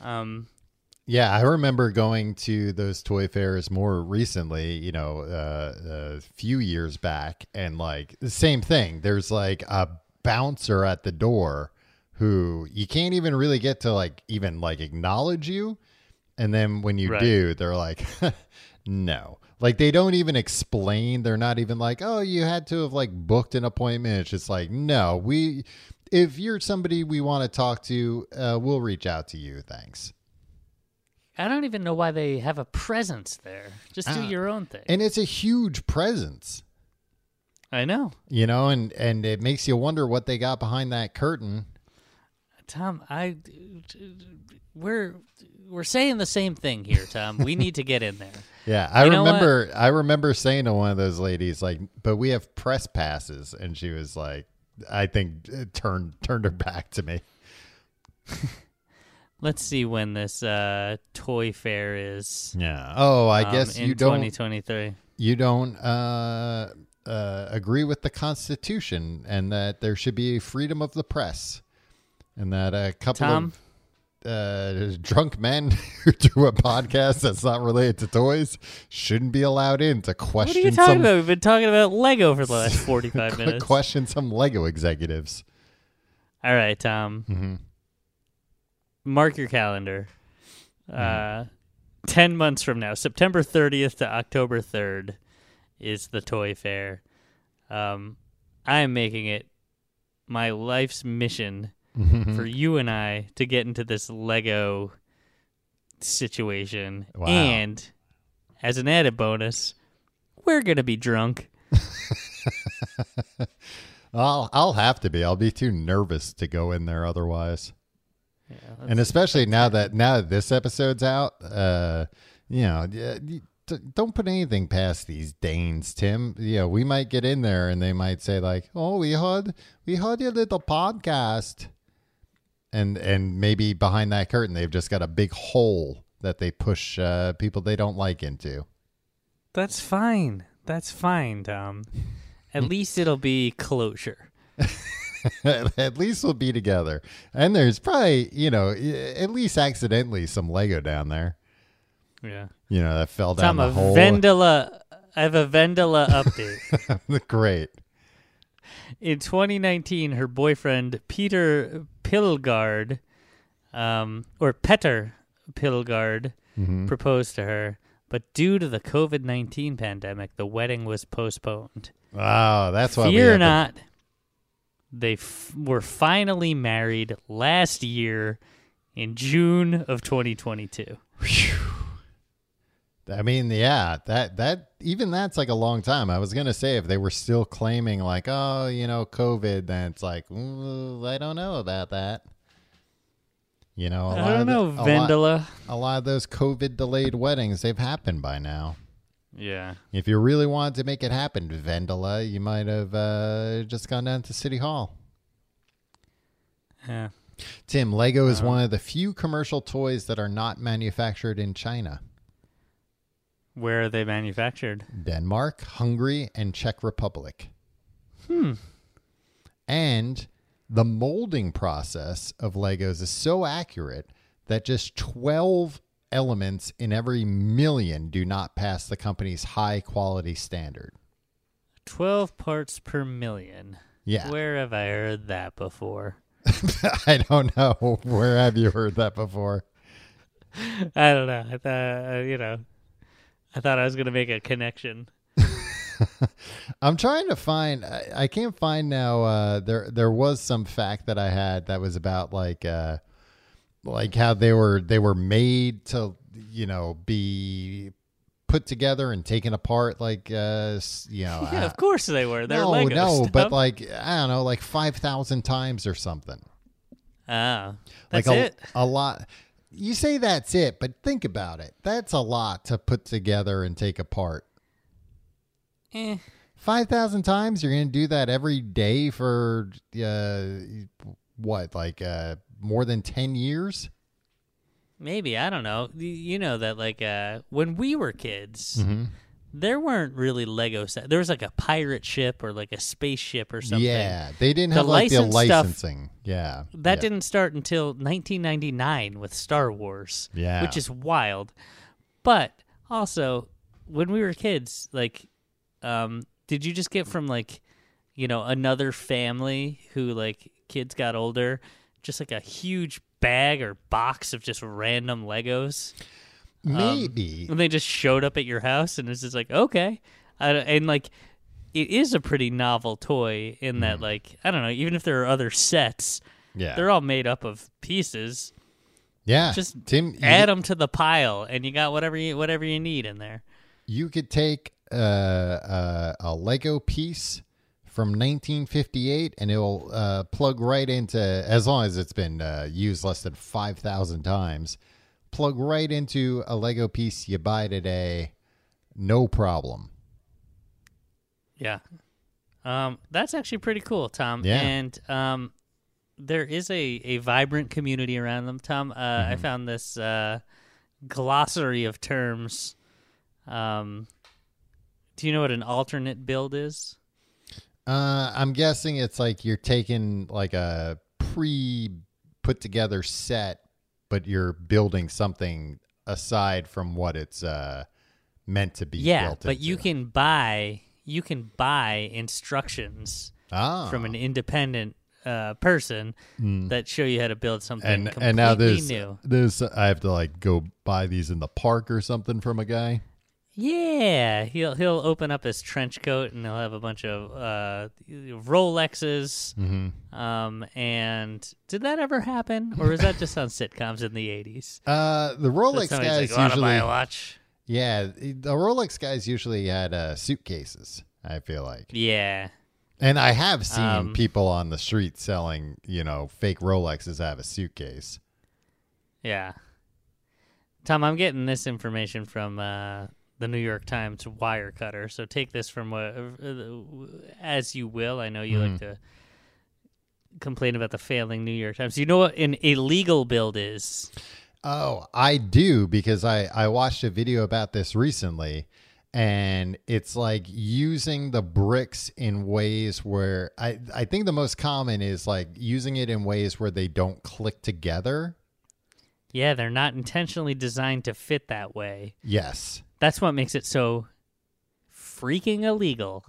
Um, Yeah, I remember going to those toy fairs more recently, you know, uh, a few years back, and like the same thing. There's like a bouncer at the door who you can't even really get to like even like acknowledge you. And then when you Right. do, they're like, no. Like they don't even explain. They're not even like, oh, you had to have like booked an appointment. It's just like, no, we, if you're somebody we want to talk to, uh, we'll reach out to you. Thanks. I don't even know why they have a presence there. Just do Ah. your own thing. and it's a huge presence I know. you know and and it makes you wonder what they got behind that curtain Tom, I we're we're saying the same thing here, Tom. we need to get in there. yeah i You know remember i remember saying to one of those ladies like but we have press passes and she was like i think uh, turned turned her back to me Let's see when this uh, toy fair is. yeah oh i um, guess in you don't 2023. you don't uh uh, agree with the Constitution and that there should be freedom of the press, and that a couple Tom, of uh, drunk men who do a podcast that's not related to toys shouldn't be allowed in to question. what are you talking some about? We've been talking about Lego for the last 45 minutes. question some Lego executives. All right, Tom. hmm Mark your calendar. Mm-hmm. Uh, 10 months from now, September 30th to October 3rd is the toy fair. Um, I am making it my life's mission Mm-hmm. for you and I to get into this Lego situation. Wow. And as an added bonus, we're going to be drunk. I'll I'll have to be. I'll be too nervous to go in there otherwise. Yeah, and especially now that now that this episode's out, uh, you know, y- y- d- don't put anything past these Danes, Tim. You know, we might get in there and they might say like, "Oh, we heard we heard your little podcast," and and maybe behind that curtain they've just got a big hole that they push uh, people they don't like into. That's fine. That's fine, Tom. At least it'll be closure. at least we'll be together. And there's probably you know at least accidentally some Lego down there. Yeah. You know that fell down Tom, the a hole. Vendela. I have a Vendela update. Great. In 2019, her boyfriend Peter Pilgard, um, or Petter Pilgard, Mhm. proposed to her, but due to the COVID 19 pandemic, the wedding was postponed. Wow, that's why we Fear had to- not, they f- were finally married last year in June of 2022. I mean, yeah, that that even that's like a long time. I was gonna say if they were still claiming like, oh, you know, COVID, then it's like, "Ooh, I don't know about that. You know, a I lot don't of the- know, a lot- Vendela. a lot of those COVID delayed weddings, they've happened by now. Yeah. If you really wanted to make it happen, Vendela, you might have uh, just gone down to City Hall. Yeah. Tim, Lego is Uh-huh. one of the few commercial toys that are not manufactured in China. Where are they manufactured? Denmark, Hungary, and Czech Republic. Hmm. And the molding process of Legos is so accurate that just 12 elements in every million do not pass the company's high quality standard. 12 parts per million. Yeah. Where have I heard that before? I don't know. Where have you heard that before? I don't know. I thought, uh, you know, I thought I was going to make a connection. I'm trying to find. I, I can't find now. Uh, there, there was some fact that I had that was about like, uh, like how they were they were made to, you know, be put together and taken apart. Like, uh, you know, Yeah, uh, of course they were. They're no, Lego no, stuff. but like I don't know, like five thousand times or something. ah, that's like a, it. a lot. You say that's it, but think about it. That's a lot to put together and take apart. Eh, Five thousand times. You're going to do that every day for uh, what, like uh, more than ten years? maybe I don't know. You know that like uh, when we were kids, Mm-hmm. There weren't really Lego sets. There was like a pirate ship or like a spaceship or something. Yeah, they didn't The have like the licensed stuff- licensing. yeah, That yeah. didn't start until 1999 with Star Wars. Yeah. Which is wild. But also, when we were kids, like, um, did you just get from like, you know, another family who like kids got older, just like a huge bag or box of just random Legos? Maybe. And they just showed up at your house, and it's just like, okay. I, and like, it is a pretty novel toy in that, like, I don't know, even if there are other sets, yeah, they're all made up of pieces. yeah. Just Tim, Add them to the pile, and you got whatever you whatever you need in there. you could take uh, uh, a Lego piece from 1958, and it'll uh, plug right into as long as it's been uh, used less than five thousand times. Plug right into a Lego piece you buy today, no problem. Yeah, um, that's actually pretty cool, Tom. Yeah. and um, there is a a vibrant community around them, Tom. Uh, Mm-hmm. I found this uh, glossary of terms. Um, do you know what an alternate build is? Uh, I'm guessing it's like you're taking like a pre put together set, but you're building something aside from what it's uh, meant to be. Yeah, built but you can buy you can buy instructions ah. from an independent uh, person that show you how to build something and completely and now there's new. there's I have to like go buy these in the park or something from a guy. Yeah, he'll he'll open up his trench coat and he'll have a bunch of uh, Rolexes. Mm-hmm. Um, and did that ever happen, or was that just on sitcoms in the eighties? Uh, the Rolex guys like, "I wanna buy usually, a watch. yeah, the Rolex guys usually had uh, suitcases. I feel like, Yeah, and I have seen Um, people on the street selling, you know, fake Rolexes that have a suitcase. yeah. Tom, I'm getting this information from uh, the New York Times Wirecutter. So take this from what as you will. I know you Mm-hmm. like to complain about the failing New York Times. You know what an illegal build is? Oh, I do because I I watched a video about this recently and it's like using the bricks in ways where I I think the most common is like using it in ways where they don't click together. Yeah, they're not intentionally designed to fit that way. Yes. That's what makes it so freaking illegal.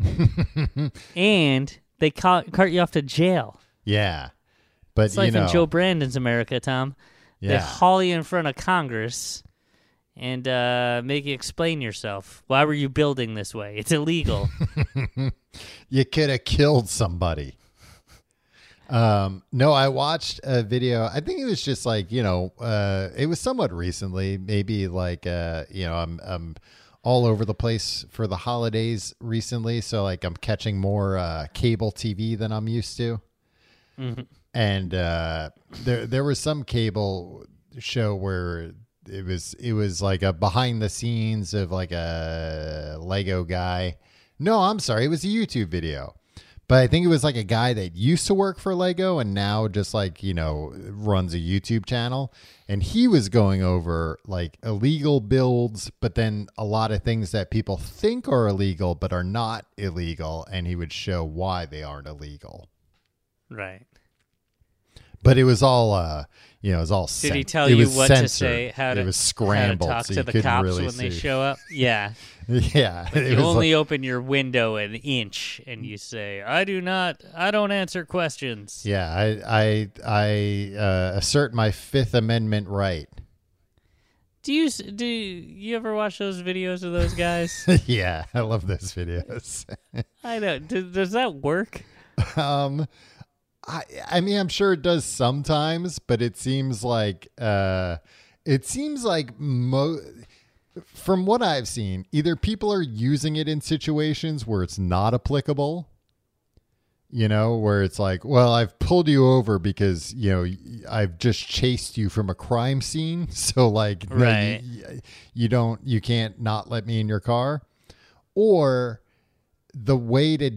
and they ca- cart you off to jail. Yeah. But It's you like know, in Joe Brandon's America, Tom. They haul you in front of Congress and uh, make you explain yourself. Why were you building this way? It's illegal. you could have killed somebody. Um, no, I watched a video. I think it was just like, you know, uh, it was somewhat recently, maybe like, uh, you know, I'm, I'm all over the place for the holidays recently. So like I'm catching more, uh, cable TV than I'm used to. And, uh, there, there was some cable show where it was, it was like a behind the scenes of like a Lego guy. No, I'm sorry. It was a YouTube video. But I think it was like a guy that used to work for Lego and now just like, you know, runs a YouTube channel. And he was going over like illegal builds, but then a lot of things that people think are illegal but are not illegal. And he would show why they aren't illegal. right. But it was all, uh, you know, it was all. Did he cen- tell it you was what to say? How to it was how to talk so to the cops really when they show up? Yeah. Yeah, You only like- open your window an inch and you say, "I do not. I don't answer questions." yeah. I I I uh, assert my Fifth Amendment right. Do you s- do you ever watch those videos of those guys? yeah, I love those videos. I know. Do, does that work? um, I I mean, I'm sure it does sometimes, but it seems like uh, it seems like mo. From what I've seen, either people are using it in situations where it's not applicable. You know, where it's like, well, I've pulled you over because you know I've just chased you from a crime scene, so like, no, you- Right. you don't, you can't not let me in your car, or the way to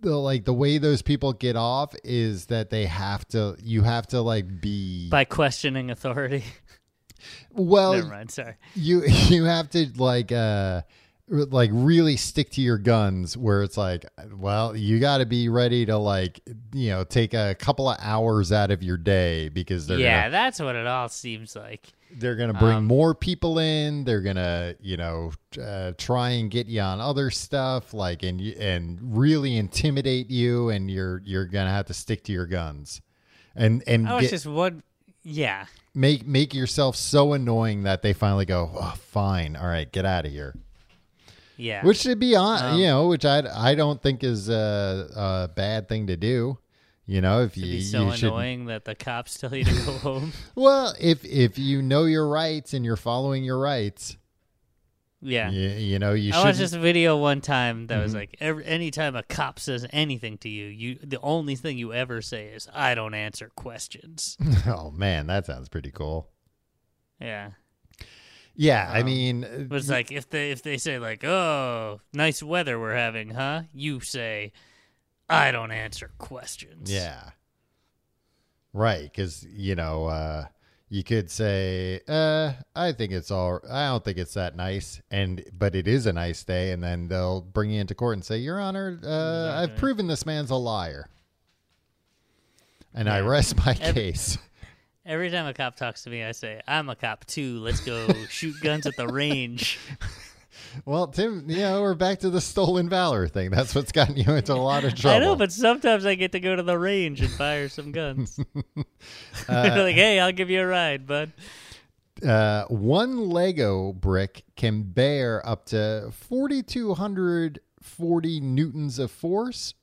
the like the way those people get off is that they have to you have to like be By questioning authority. well Never mind. Sorry. you you have to like uh like really stick to your guns where it's like well you got to be ready to like you know take a couple of hours out of your day because they're yeah, gonna, that's what it all seems like. They're gonna bring Um, more people in. They're gonna you know uh, try and get you on other stuff like and and really intimidate you and you're you're gonna have to stick to your guns. And and I was get- just what Yeah, make make yourself so annoying that they finally go oh, fine. All right get out of here. Yeah. which should be on Um, you know which i i don't think is a, a bad thing to do you know if you, be so you should annoying that the cops tell you to go home. well if if you know your rights and you're following your rights Yeah. you, you know you I should watched this video one time that was Mhm. like, every, anytime a cop says anything to you, you the only thing you ever say is, "I don't answer questions." oh man that sounds pretty cool yeah, yeah i Um, mean but it's like if they if they say like, "Oh, nice weather we're having, huh?" You say, "I don't answer questions." Yeah. Right, because you know, uh, you could say, uh, "I think it's all. I don't think it's that nice," and but it is a nice day, and then they'll bring you into court and say, "Your Honor, uh, I've proven this man's a liar," and I rest my Every- case. Every time a cop talks to me, I say, "I'm a cop too. Let's go shoot guns at the range." Well, Tim, you know, we're back to the stolen valor thing. That's what's gotten you into a lot of trouble. I know, but sometimes I get to go to the range and fire some guns. Uh, like, "Hey, I'll give you a ride, bud." uh, one Lego brick can bear up to 4,240 newtons of force.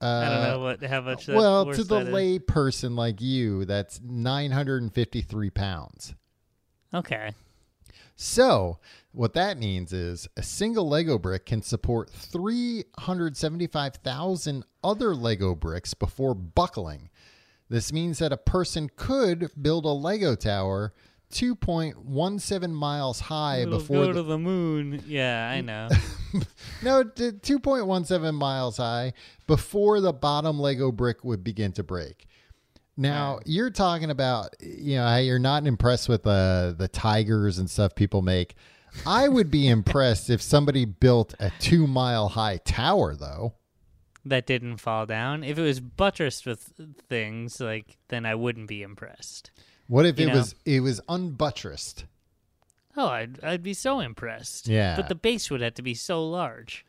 Uh, I don't know what how much. Well, to the that is. lay person like you, that's 953 pounds. Okay. So, what that means is a single Lego brick can support 375,000 other Lego bricks before buckling. This means that a person could build a Lego tower 2.17 miles high It'll before go the, to the moon. Yeah, I know. No, 2.17 miles high before the bottom Lego brick would begin to break. Now, you're talking about, you know, you're not impressed with uh, the tigers and stuff people make. I would be impressed if somebody built a two mile high tower, though. that didn't fall down. If it was buttressed with things, like then I wouldn't be impressed. What if You it know. was it was unbuttressed? Oh, I'd I'd be so impressed. Yeah. But the base would have to be so large.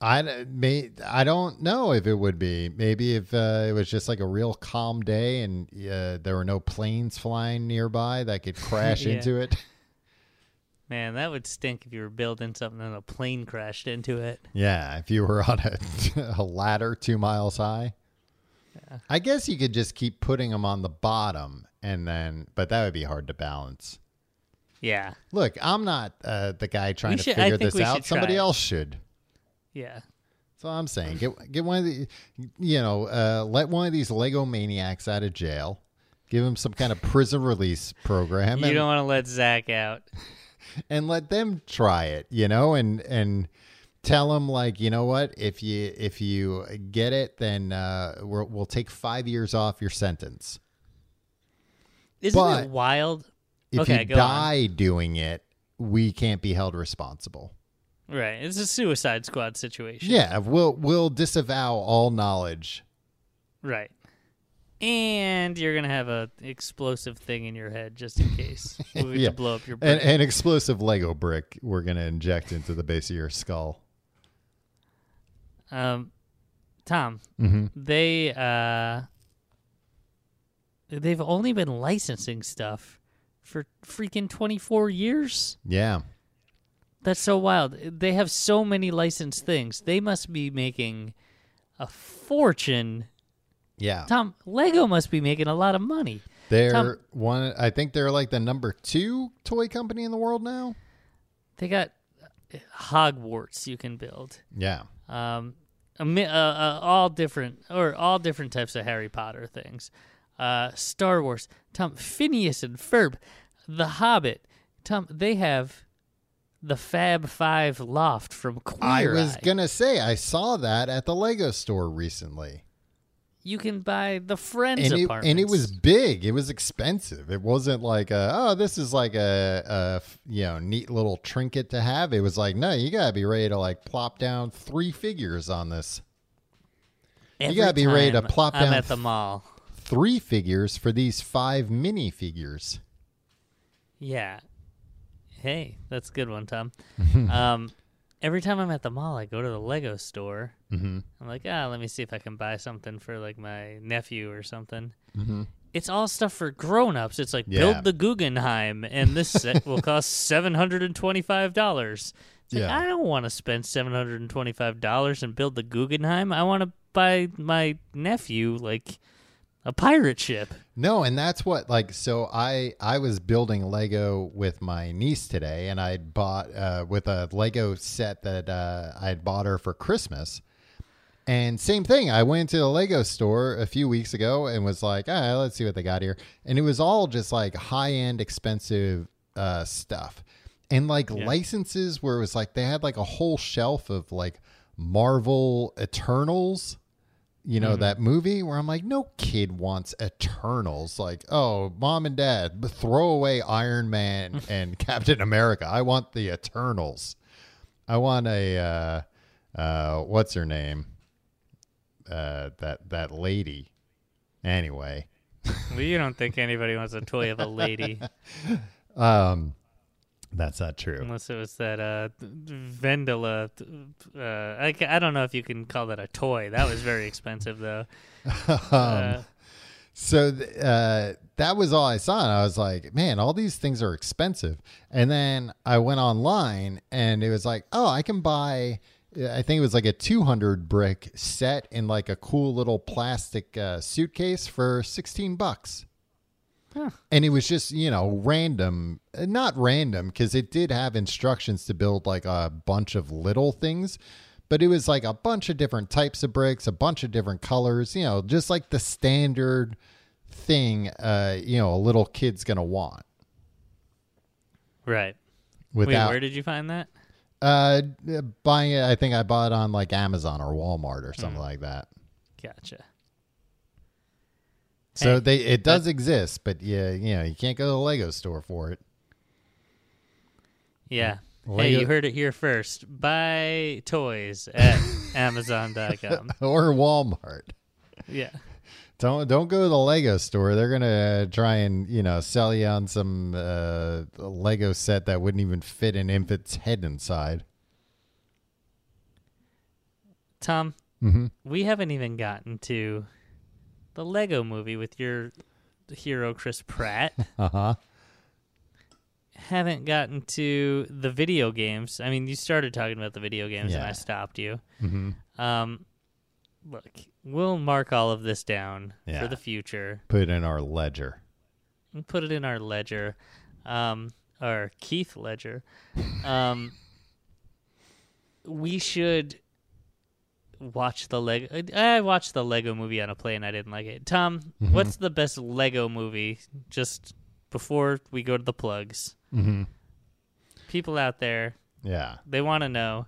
I may I don't know if it would be. Maybe if uh, it was just like a real calm day and uh, there were no planes flying nearby that could crash Yeah. into it. Man, that would stink if you were building something and a plane crashed into it. Yeah, if you were on a, a ladder two miles high. I guess you could just keep putting them on the bottom and then, but that would be hard to balance. Yeah. Look, I'm not uh, the guy trying We to should- figure this out. Somebody else should. Yeah. That's all I'm saying. Get get one of the, you know, uh, let one of these Lego maniacs out of jail. Give him some kind of prison release program, You and, don't want to let Zach out. and let them try it. You know, and and tell them like, you know what, if you if you get it, then uh, we'll, we'll take five years off your sentence. Isn't But- it wild? If Okay, you go on. die doing it, we can't be held responsible. Right. It's a suicide squad situation. Yeah, we'll we'll disavow all knowledge. Right. And you're gonna have a explosive thing in your head just in case we Yeah. to blow up your An, an explosive Lego brick we're going to inject into the base of your skull. um, Tom, Mm-hmm. they uh, they've only been licensing stuff for freaking 24 years. Yeah. That's so wild. They have so many licensed things. They must be making a fortune. Yeah. Tom, Lego must be making a lot of money. They're Tom- one I think they're like the number 2 toy company in the world now. They got Hogwarts you can build. Yeah. um, uh, uh, all different or all different types of Harry Potter things. Uh, Star Wars, Tom Phineas and Ferb, The Hobbit, Tom. They have the Fab Five loft from Queer I was Eye. going to say I saw that at the Lego store recently. you can buy the friends and it, apartments. and it was big. It was expensive. It wasn't like a, oh, this is like a, a you know neat little trinket to have. It was like no, you gotta be ready to like plop down three figures on this. Every gotta be ready to time plop I'm down at the mall. Three figures for these five mini figures. Yeah. Hey, that's a good one, Tom. um, every time I'm at the mall, I go to the Lego store. Mm-hmm. I'm like, ah, let me see if I can buy something for like my nephew or something. Mm-hmm. It's all stuff for grown-ups. It's like Yeah. build the Guggenheim, and this set will cost seven hundred and twenty-five dollars. Like, Yeah. I don't want to spend seven hundred and twenty-five dollars and build the Guggenheim. I want to buy my nephew like a pirate ship. No, and that's what like so I I was building Lego with my niece today and I bought uh with a Lego set that uh I had bought her for Christmas. And same thing, I went to the Lego store a few weeks ago and was like, "Ah, let's see what they got here." And it was all just like high-end expensive uh stuff. And like Yeah. licenses where it was like they had like a whole shelf of like Marvel Eternals you know that movie where I'm like, no kid wants Eternals. Like, oh, mom and dad, throw away Iron Man and Captain America. I want the Eternals. I want a uh, uh, what's her name? Uh, that that lady. Anyway, well, you don't think anybody wants a toy of a lady um, that's not true. unless it was that uh, Vendela. Uh, I, I don't know if you can call that a toy. That was very expensive though. Um, Uh, So th- uh, that was all I saw, and I was like, "Man, all these things are expensive." And then I went online, and it was like, "Oh, I can buy." I think it was like a 200 brick set in like a cool little plastic uh, suitcase for 16 bucks. Huh. And it was just, you know, random, uh, not random because it did have instructions to build like a bunch of little things, but it was like a bunch of different types of bricks, a bunch of different colors, you know, just like the standard thing, uh, you know, a little kid's going to want right. Wait, where did you find that? uh, buying it. I think I bought it on like Amazon or Walmart or something like that. Gotcha. So Hey, they it does exist, but yeah, you know, you can't go to the Lego store for it. Yeah. Hey, you heard it here first. Buy toys at Amazon.com. or Walmart. Yeah. Don't don't go to the Lego store. They're gonna try and you know sell you on some uh, Lego set that wouldn't even fit an infant's head inside. Tom, Mm-hmm. we haven't even gotten to the Lego movie with your hero Chris Pratt. Uh huh. haven't gotten to the video games. I mean, you started talking about the video games and I stopped you. Mm-hmm. Um, look, we'll mark all of this down Yeah. for the future Put it in our ledger. put it in our ledger, um, our Keith ledger. Um, we should watch the Lego. I watched the Lego movie on a plane. I didn't like it. Tom, Mm-hmm. what's the best Lego movie? Just before we go to the plugs, Mm-hmm. people out there Yeah. they want to know.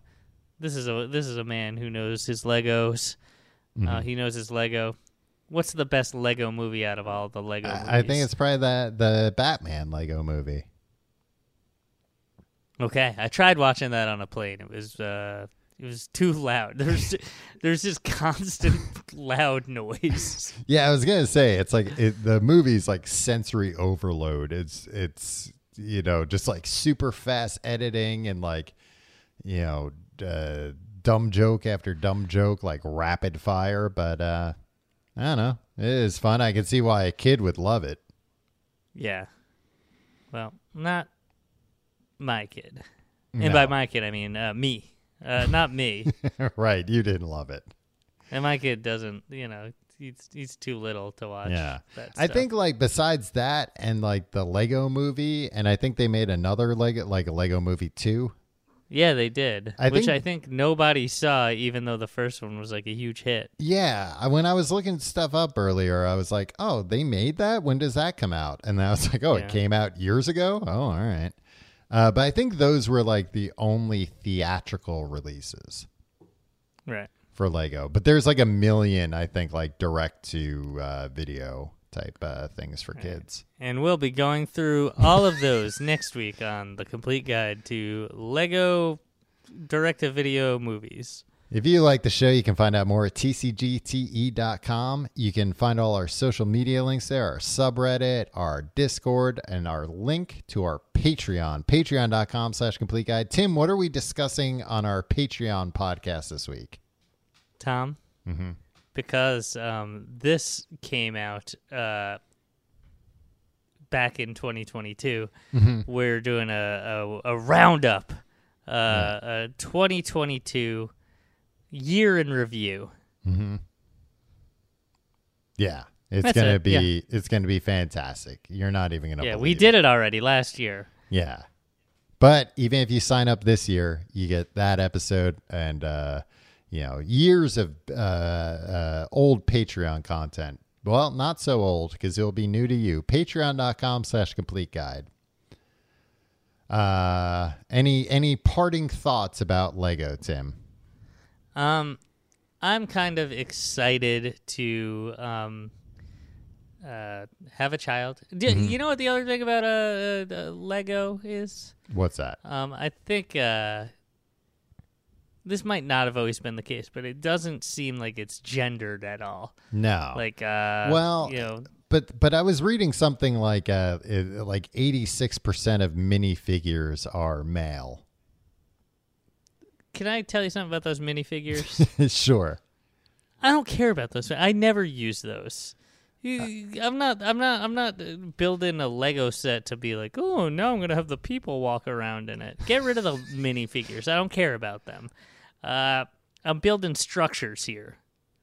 This is a this is a man who knows his Legos. Mm-hmm. Uh, he knows his Lego. What's the best Lego movie out of all the Lego? movies? I I think it's probably the the Batman Lego movie. okay. I tried watching that on a plane. It was uh, it was too loud. There's there's just constant loud noise. Yeah, I was gonna say it's like it, the movie's like sensory overload. It's it's you know just like super fast editing and like you know uh, dumb joke after dumb joke like rapid fire. But uh, I don't know. It is fun. I can see why a kid would love it. Yeah. Well, not my kid. And by my kid, I mean uh, me. Uh, not me. right, you didn't love it. and my kid doesn't. You know, he's he's too little to watch. Yeah. that I think like besides that and like the Lego movie, and I think they made another Lego like a Lego movie too. Yeah, they did. I which think- I think nobody saw, even though the first one was like a huge hit. Yeah, when I was looking stuff up earlier, I was like, "Oh, they made that. When does that come out?" And I was like, "Oh, Yeah. it came out years ago. Oh, all right." Uh, but I think those were like the only theatrical releases Right. for Lego. But there's like a million, I think, like direct to uh, video type uh, things for kids. And we'll be going through all of those next week on the complete guide to Lego direct to video movies. If you like the show, you can find out more at tcgte.com. You can find all our social media links there, our subreddit, our Discord, and our link to our Patreon, patreon.com slash complete guide. Tim, what are we discussing on our Patreon podcast this week? Tom, Mm-hmm. because um, this came out uh, back in 2022. Mm-hmm. We're doing a, a, a roundup, uh, a 2022 year in review. Mm-hmm. Yeah. It's That's gonna it, be it's gonna be fantastic. You're not even gonna Yeah, we it. did it already last year. Yeah. But even if you sign up this year, you get that episode and uh, you know years of uh, uh, old Patreon content. Well, not so old because it'll be new to you. Patreon.com slash complete guide. Uh, any any parting thoughts about Lego, Tim? Um, I'm kind of excited to um, uh, have a child. D- Mm-hmm. You know what the other thing about uh, uh, Lego is? What's that? Um, I think uh, this might not have always been the case, but it doesn't seem like it's gendered at all. No. Like, uh, Well, you know, but but I was reading something like uh like 86% of minifigures are male. Can I tell you something about those minifigures? sure. I don't care about those. I never use those. You- I'm not. I'm not. I'm not uh, building a Lego set to be like, oh, now I'm gonna have the people walk around in it. Get rid of the minifigures. I don't care about them. Uh, I'm building structures here.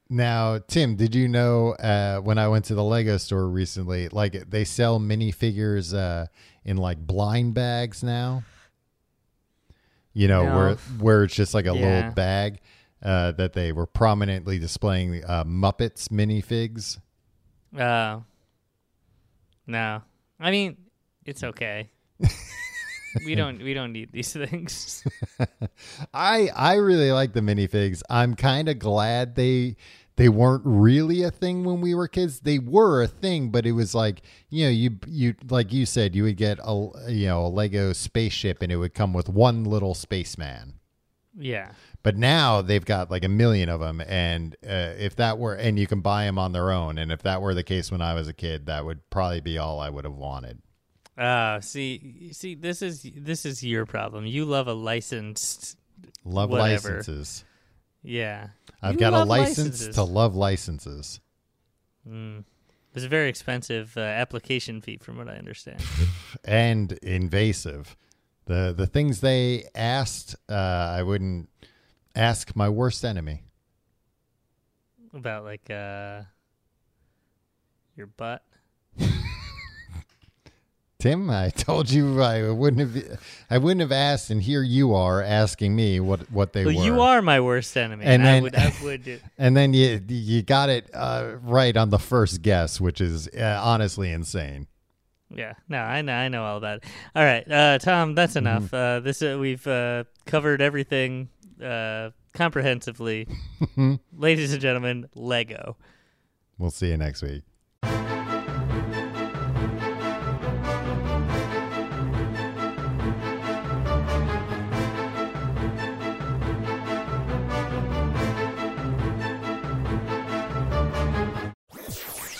Now, Tim, did you know uh, when I went to the Lego store recently, like they sell minifigures uh, in like blind bags now? You know, No. where where it's just like a Yeah. little bag uh, that they were prominently displaying uh, Muppets minifigs. Uh, no, I mean it's okay. we don't. We don't need these things. I I really like the minifigs. I'm kind of glad they they weren't really a thing when we were kids. They were a thing, but it was like you know you you like you said you would get a you know a Lego spaceship and it would come with one little spaceman. yeah. But now they've got like a million of them, and uh, if that were and you can buy them on their own, and if that were the case when I was a kid, that would probably be all I would have wanted. Uh, see, see, this is this is your problem. You love a licensed. Love Whatever. licenses. Yeah. I've You got a license licenses. to love licenses. Mm. It's a very expensive uh, application fee, from what I understand. and invasive. The the things they asked, uh, I wouldn't ask my worst enemy. About like uh, your butt. Tim, I told you I wouldn't have I wouldn't have asked, and here you are asking me what what they Well, were. you are my worst enemy. And And I then- would, I would. and then you you got it uh, right on the first guess, which is uh, honestly insane. Yeah, no, I know, I know all that. All right, uh, Tom, that's Mm-hmm. enough. Uh, this uh, we've uh, covered everything uh, comprehensively. Ladies and gentlemen, Lego. We'll see you next week.